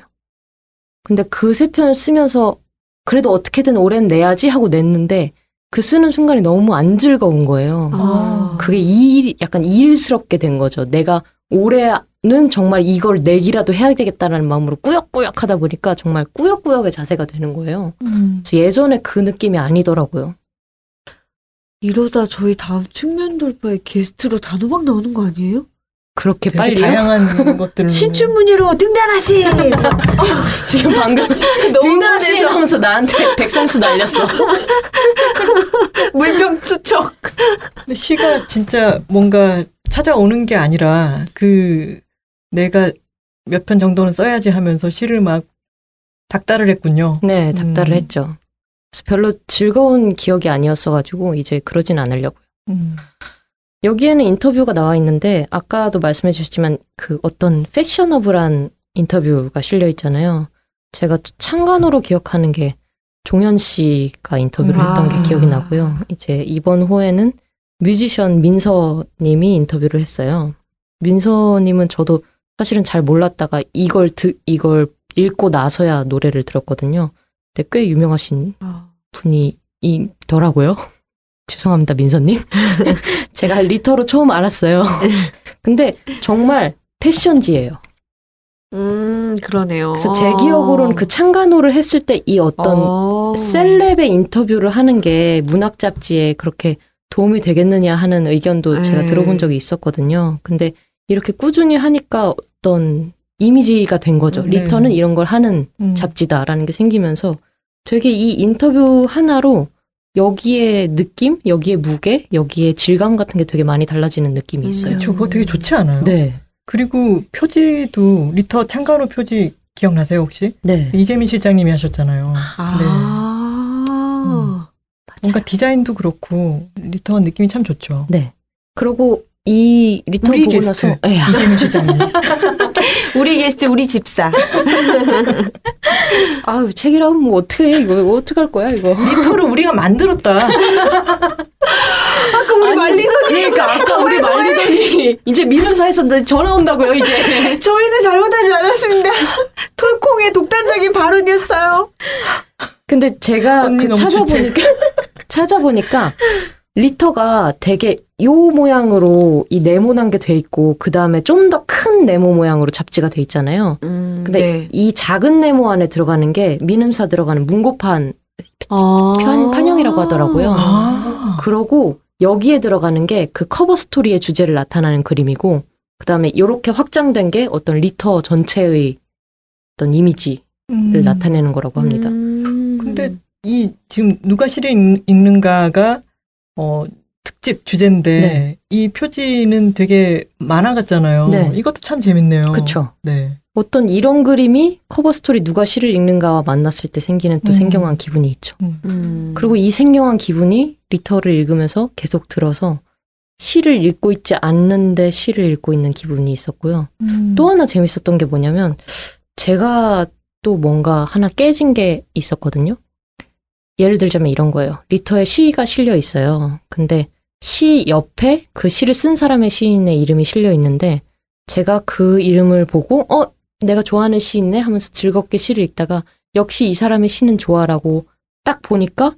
근데 그 3편을 쓰면서 그래도 어떻게든 올해는 내야지 하고 냈는데 그 쓰는 순간이 너무 안 즐거운 거예요. 아. 그게 일, 약간 일스럽게 된 거죠. 내가 올해는 정말 이걸 내기라도 해야 되겠다라는 마음으로 꾸역꾸역 하다 보니까 정말 꾸역꾸역의 자세가 되는 거예요. 음. 예전에 그 느낌이 아니더라고요. 이러다 저희 다음 측면 돌파에 게스트로 단호박 나오는 거 아니에요? 그렇게 빨리요? 다양한 것들을 신춘문예로 등단하신 지금 방금 등단하시 하면서 나한테 백선수 날렸어. 물병 수척. 근데 시가 진짜 뭔가 찾아오는 게 아니라 그 내가 몇 편 정도는 써야지 하면서 시를 막 닥달을 했군요. 네, 닥달을 음. 했죠. 그래서 별로 즐거운 기억이 아니었어가지고 이제 그러진 않으려고요. 음. 여기에는 인터뷰가 나와 있는데 아까도 말씀해 주셨지만 그 어떤 패셔너블한 인터뷰가 실려 있잖아요. 제가 창간호로 기억하는 게 종현 씨가 인터뷰를 했던 게 아. 기억이 나고요. 이제 이번 호에는 뮤지션 민서 님이 인터뷰를 했어요. 민서 님은 저도 사실은 잘 몰랐다가 이걸 드, 이걸 읽고 나서야 노래를 들었거든요. 근데 꽤 유명하신 분이 있더라고요. 죄송합니다, 민서님. 제가 리터로 처음 알았어요. 근데 정말 패션지예요. 음 그러네요. 그래서 제 기억으로는 그 창간호를 했을 때 이 어떤 어. 셀럽의 인터뷰를 하는 게 문학 잡지에 그렇게 도움이 되겠느냐 하는 의견도 제가 네. 들어본 적이 있었거든요. 근데 이렇게 꾸준히 하니까 어떤 이미지가 된 거죠. 네. 리터는 이런 걸 하는 음. 잡지다라는 게 생기면서 되게 이 인터뷰 하나로 여기에 느낌, 여기에 무게, 여기에 질감 같은 게 되게 많이 달라지는 느낌이 있어요. 음. 저 그거 되게 좋지 않아요? 네. 그리고 표지도 리터 창간호 표지 기억나세요 혹시? 네. 이재민 실장님이 하셨잖아요. 아. 뭔가 디자인도 그렇고 리터 느낌이 참 좋죠. 네. 그리고 이 리터 우리 보고 게스트 나서 예, 이재민 실장님. 우리 게스트 우리 집사. 아유 책이라면 뭐 어떻게 해 이거 어떻게 할 거야 이거 리터를 우리가 만들었다. 아까 우리 말리더니 그러니까 아까 우리 말리더니 이제 민음사에서 나 전화 온다고요 이제 저희는 잘못하지 않았습니다. 톨콩의 독단적인 발언이었어요. 근데 제가 그 찾아보니까 찾아보니까 리터가 되게 요 모양으로 이 네모난 게 돼 있고 그 다음에 좀 더 큰 네모 모양으로 잡지가 돼 있잖아요. 음, 근데 이 작은 네모 안에 들어가는 게 민음사 들어가는 문고판 아. 편- 판형이라고 하더라고요. 아. 그러고 여기에 들어가는 게 그 커버 스토리의 주제를 나타나는 그림이고 그 다음에 이렇게 확장된 게 어떤 리터 전체의 어떤 이미지를 음. 나타내는 거라고 합니다. 음. 근데 이 지금 누가 시를 읽- 읽는가가 어 특집 주제인데 네. 이 표지는 되게 만화 같잖아요. 네. 이것도 참 재밌네요. 그쵸. 네. 어떤 이런 그림이 커버 스토리 누가 시를 읽는가와 만났을 때 생기는 또 음. 생경한 기분이 있죠. 음. 그리고 이 생경한 기분이 리터를 읽으면서 계속 들어서 시를 읽고 있지 않는데 시를 읽고 있는 기분이 있었고요. 음. 또 하나 재밌었던 게 뭐냐면 제가 또 뭔가 하나 깨진 게 있었거든요. 예를 들자면 이런 거예요. 리터에 시가 실려 있어요. 근데 시 옆에 그 시를 쓴 사람의 시인의 이름이 실려 있는데 제가 그 이름을 보고 어 내가 좋아하는 시인네 하면서 즐겁게 시를 읽다가 역시 이 사람의 시는 좋아라고 딱 보니까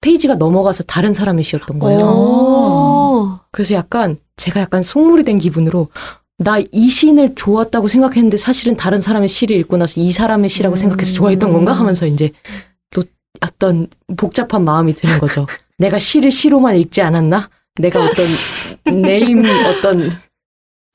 페이지가 넘어가서 다른 사람의 시였던 거예요. 오. 그래서 약간 제가 약간 속물이 된 기분으로 나 이 시인을 좋았다고 생각했는데 사실은 다른 사람의 시를 읽고 나서 이 사람의 시라고 음. 생각해서 좋아했던 건가 하면서 이제 또 어떤 복잡한 마음이 드는 거죠. 내가 시를 시로만 읽지 않았나? 내가 어떤 네임 어떤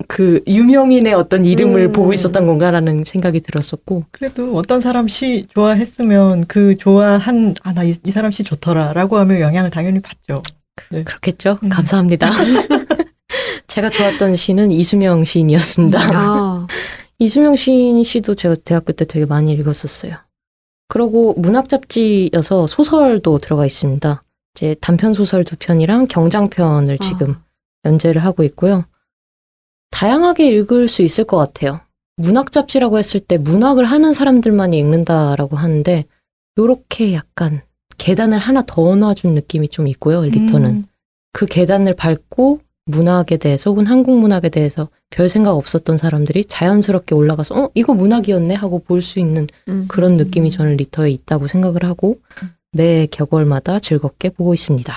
그 유명인의 어떤 이름을 음. 보고 있었던 건가라는 생각이 들었었고 그래도 어떤 사람 시 좋아했으면 그 좋아한 아 나이 사람 시 좋더라라고 하면 영향을 당연히 받죠. 네. 그렇겠죠. 음. 감사합니다. 제가 좋았던 시는 이수명 시인이었습니다. 아. 이수명 시인 시도 제가 대학교 때 되게 많이 읽었었어요. 그리고 문학 잡지여서 소설도 들어가 있습니다. 이제 단편 소설 두 편이랑 경장편을 지금 연재를 하고 있고요. 다양하게 읽을 수 있을 것 같아요. 문학 잡지라고 했을 때 문학을 하는 사람들만이 읽는다라고 하는데 요렇게 약간 계단을 하나 더 놔준 느낌이 좀 있고요. 리터는 음. 그 계단을 밟고 문학에 대해서 혹은 한국 문학에 대해서 별 생각 없었던 사람들이 자연스럽게 올라가서 어 이거 문학이었네 하고 볼 수 있는 음. 그런 느낌이 저는 리터에 있다고 생각을 하고 매 격월마다 즐겁게 보고 있습니다.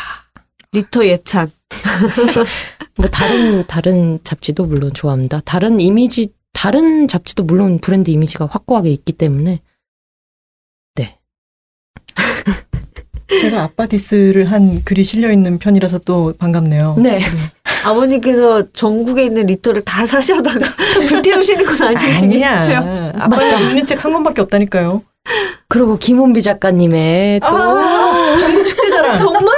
리터 예찬. 뭐 다른 다른 잡지도 물론 좋아합니다. 다른 이미지 다른 잡지도 물론 브랜드 이미지가 확고하게 있기 때문에 제가 아빠 diss를 한 글이 실려 있는 편이라서 또 반갑네요. 네 아버님께서 전국에 있는 리터를 다 사셔다가 불태우시는 건 아니시겠죠? 아니야. 아빠가 읽는 책 한 권밖에 없다니까요. 그리고 김혼비 작가님의 또 아, 전국 축제 자랑 정말?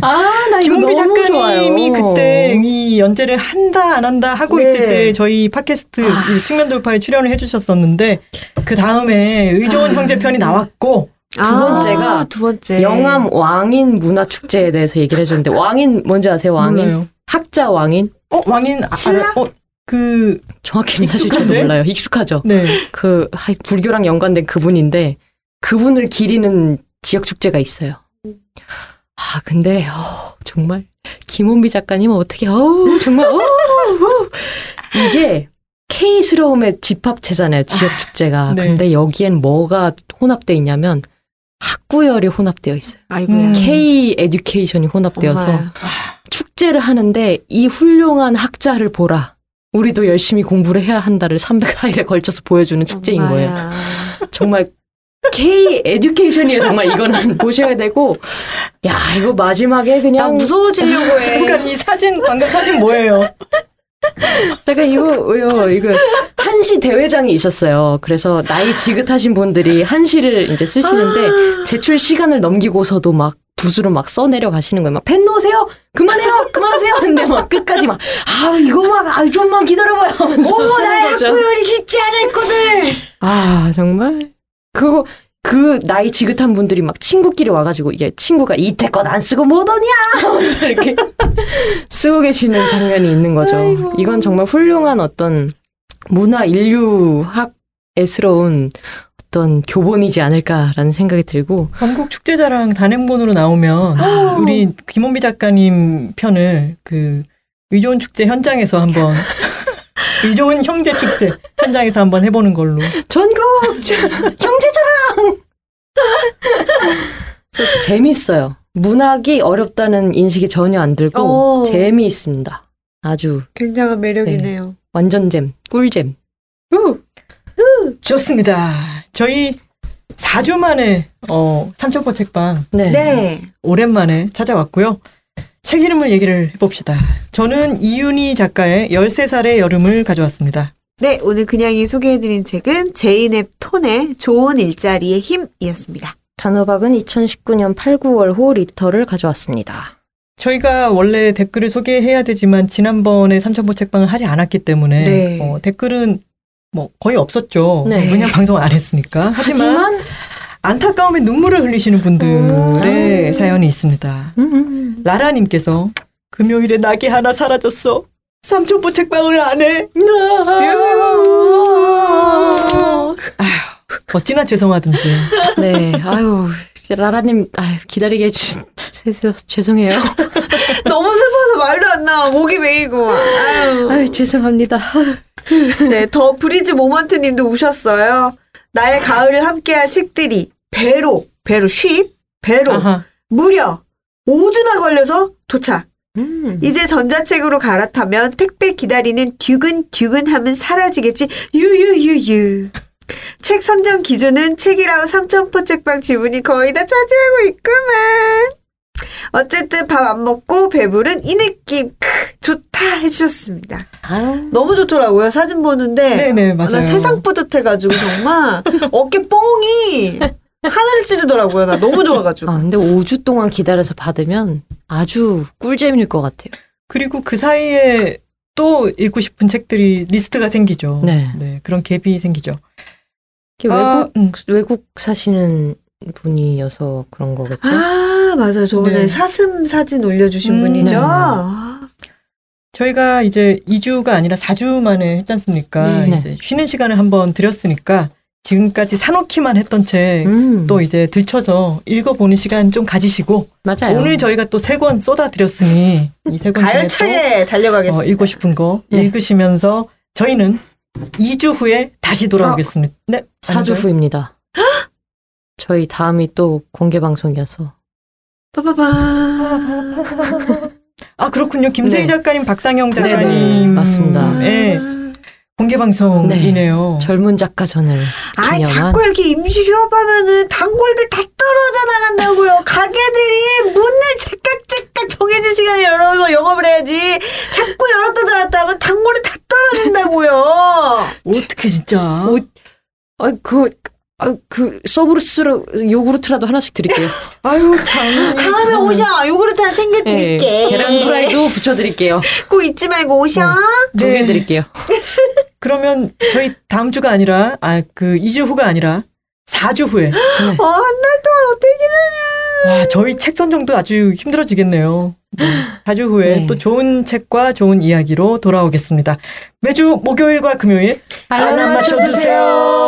아, 나 이거 김홍비 너무 작가님이 좋아요. 그때 이 연재를 한다 안 한다 하고 네. 있을 때 저희 팟캐스트 아. 이 측면 돌파에 출연을 해주셨었는데 그 다음에 의좋은 아. 형제 편이 나왔고 두 번째가 두 번째. 영암 왕인 문화 축제에 대해서 얘기를 해줬는데 왕인 뭔지 아세요? 왕인 몰라요. 학자 왕인 어 왕인 아, 신라? 알아? 어, 그 정확히는 사실 저도? 몰라요. 익숙하죠. 네. 그 하이, 불교랑 연관된 그분인데 그분을 기리는 지역 축제가 있어요. 아 근데 어, 정말 김원비 작가님은 어떻게 어우 정말 어우, 어우. 이게 K스러움의 집합체잖아요. 지역 축제가. 네. 근데 여기엔 뭐가 혼합돼 있냐면 학구열이 혼합되어 있어요. 아이고야. 음. K 에듀케이션이 혼합되어서 엄마야. 축제를 하는데 이 훌륭한 학자를 보라. 우리도 열심히 공부를 해야 한다를 300화일에 걸쳐서 보여주는 축제인 거예요. 엄마야. 정말 K 에듀케이션이에요. 정말 이거는 보셔야 되고, 야 이거 마지막에 나 그냥 무서워지려고 해. 잠깐 이 사진 방금 사진 뭐예요? 제가 이거 이거 이거 한시 대회장이 있었어요. 그래서 나이 지긋하신 분들이 한시를 이제 쓰시는데 제출 시간을 넘기고서도 막 붓으로 막 써내려 가시는 거예요. 막펜 놓으세요. 그만해요. 그만하세요. 근데 막 끝까지 막 아 이거 막 아, 좀만 기다려봐요. 오, 나의. 학구열이 쉽지 않을 거들. 아 정말 그거 그 나이 지긋한 분들이 막 친구끼리 와가지고 이게 친구가 이태껏 안 쓰고 뭐더냐 하면서 이렇게 쓰고 계시는 장면이 있는 거죠. 이건 정말 훌륭한 어떤 문화 인류학애스러운 어떤 교본이지 않을까라는 생각이 들고 전국 축제자랑 단행본으로 나오면 우리 김원비 작가님 편을 그 의좋은 축제 현장에서 한번 의좋은 형제 축제 현장에서 한번 해보는 걸로. 전국 형제자랑 그래서 재밌어요. 문학이 어렵다는 인식이 전혀 안 들고 오. 재미있습니다. 아주 굉장한 매력이네요. 완전 잼, 꿀잼. 우! 좋습니다. 저희 4주 만에 어 삼천포 책방 네. 네. 오랜만에 찾아왔고요. 책 이름을 얘기를 해봅시다. 저는 이윤희 작가의 13살의 여름을 가져왔습니다. 네, 오늘 그냥이 소개해드린 책은 제이넵 톤의 좋은 일자리의 힘이었습니다. 단호박은 2019년 8, 9월 호 리터를 가져왔습니다. 저희가 원래 댓글을 소개해야 되지만 지난번에 삼천포 책방을 하지 않았기 때문에 네. 어, 댓글은 뭐 거의 없었죠. 네. 왜냐면 방송을 안 했으니까. 하지만, 하지만 안타까움에 눈물을 흘리시는 분들의 음. 사연이 있습니다. 음, 음. 라라님께서 금요일에 낙이 하나 사라졌어. 삼천포 책방을 안 해. 아휴, 어찌나 죄송하든지. 네, 아유, 라라님, 아유, 기다리게 해주셔서 죄송해요. 너무 슬퍼서 말도 안 나와. 목이 메이고. 아유. 아유, 죄송합니다. 네, 더 브리즈 모먼트 님도 우셨어요. 나의 가을을 함께할 책들이 배로, 배로 쉽, 배로, 아하. 무려 5주나 걸려서 도착. 음. 이제 전자책으로 갈아타면 택배 기다리는 듀근듀근함은 사라지겠지. 유유유유. 책 선정 기준은 책이라우 삼천포 책방 지분이 거의 다 차지하고 있구만. 어쨌든 밥 안 먹고 배부른 이 느낌 크, 좋다 해주셨습니다. 아유. 너무 좋더라고요 사진 보는데. 네네 아, 나 맞아요. 세상 뿌듯해가지고 정말 어깨 뽕이 하늘을 찌르더라고요. 나 너무 좋아가지고. 아, 근데 5주 동안 기다려서 받으면 아주 꿀잼일 것 같아요. 그리고 그 사이에 또 읽고 싶은 책들이 리스트가 생기죠. 네. 그런 갭이 생기죠. 이게 아, 외국, 음. 외국 사시는 분이어서 그런 거겠죠? 아 맞아요. 저번에 네. 사슴 사진 올려주신 음, 분이죠. 네. 아, 저희가 이제 2주가 아니라 4주 만에 했지 않습니까? 네. 이제 쉬는 시간을 한번 드렸으니까 지금까지 사놓기만 했던 책또 음, 이제 들춰서 읽어보는 시간 좀 가지시고 맞아요. 오늘 저희가 또 세 권 쏟아드렸으니 이 세 권 가열차게 어, 달려가겠습니다. 읽고 싶은 거 네. 읽으시면서 저희는 2주 후에 다시 돌아오겠습니다. 네. 4주 아닌가요? 후입니다. 저희 다음이 또 공개 방송이어서. 빠바바. 아 그렇군요. 김세희 네. 작가님, 박상영 네네, 작가님, 맞습니다. 네, 공개 방송이네요. 젊은 작가전을 기념한 자꾸 이렇게 임시 휴업하면은 단골들 다 떨어져 나간다고요. 가게들이 문을 제깍제깍 정해진 시간에 열어서 영업을 해야지. 자꾸 열었다 닫았다 하면 단골이 다 떨어진다고요. 어떻게 진짜? 어, 아, 그, 아, 그, 서브루스로, 요구르트라도 하나씩 드릴게요. 아유 참. 다음에 오셔. 요구르트 하나 챙겨 드릴게. 네, 계란 후라이도 붙여 드릴게요. 꼭 잊지 말고 오셔. 두개 네. 드릴게요. 그러면 저희 다음 주가 아니라 아 그 2주 후가 아니라 4주 후에 어, 한달 동안 어떻게 기다려. 와 저희 책 선정도 아주 힘들어지겠네요. 네, 4주 후에 네. 또 좋은 책과 좋은 이야기로 돌아오겠습니다. 매주 목요일과 금요일 알람 맞춰주세요.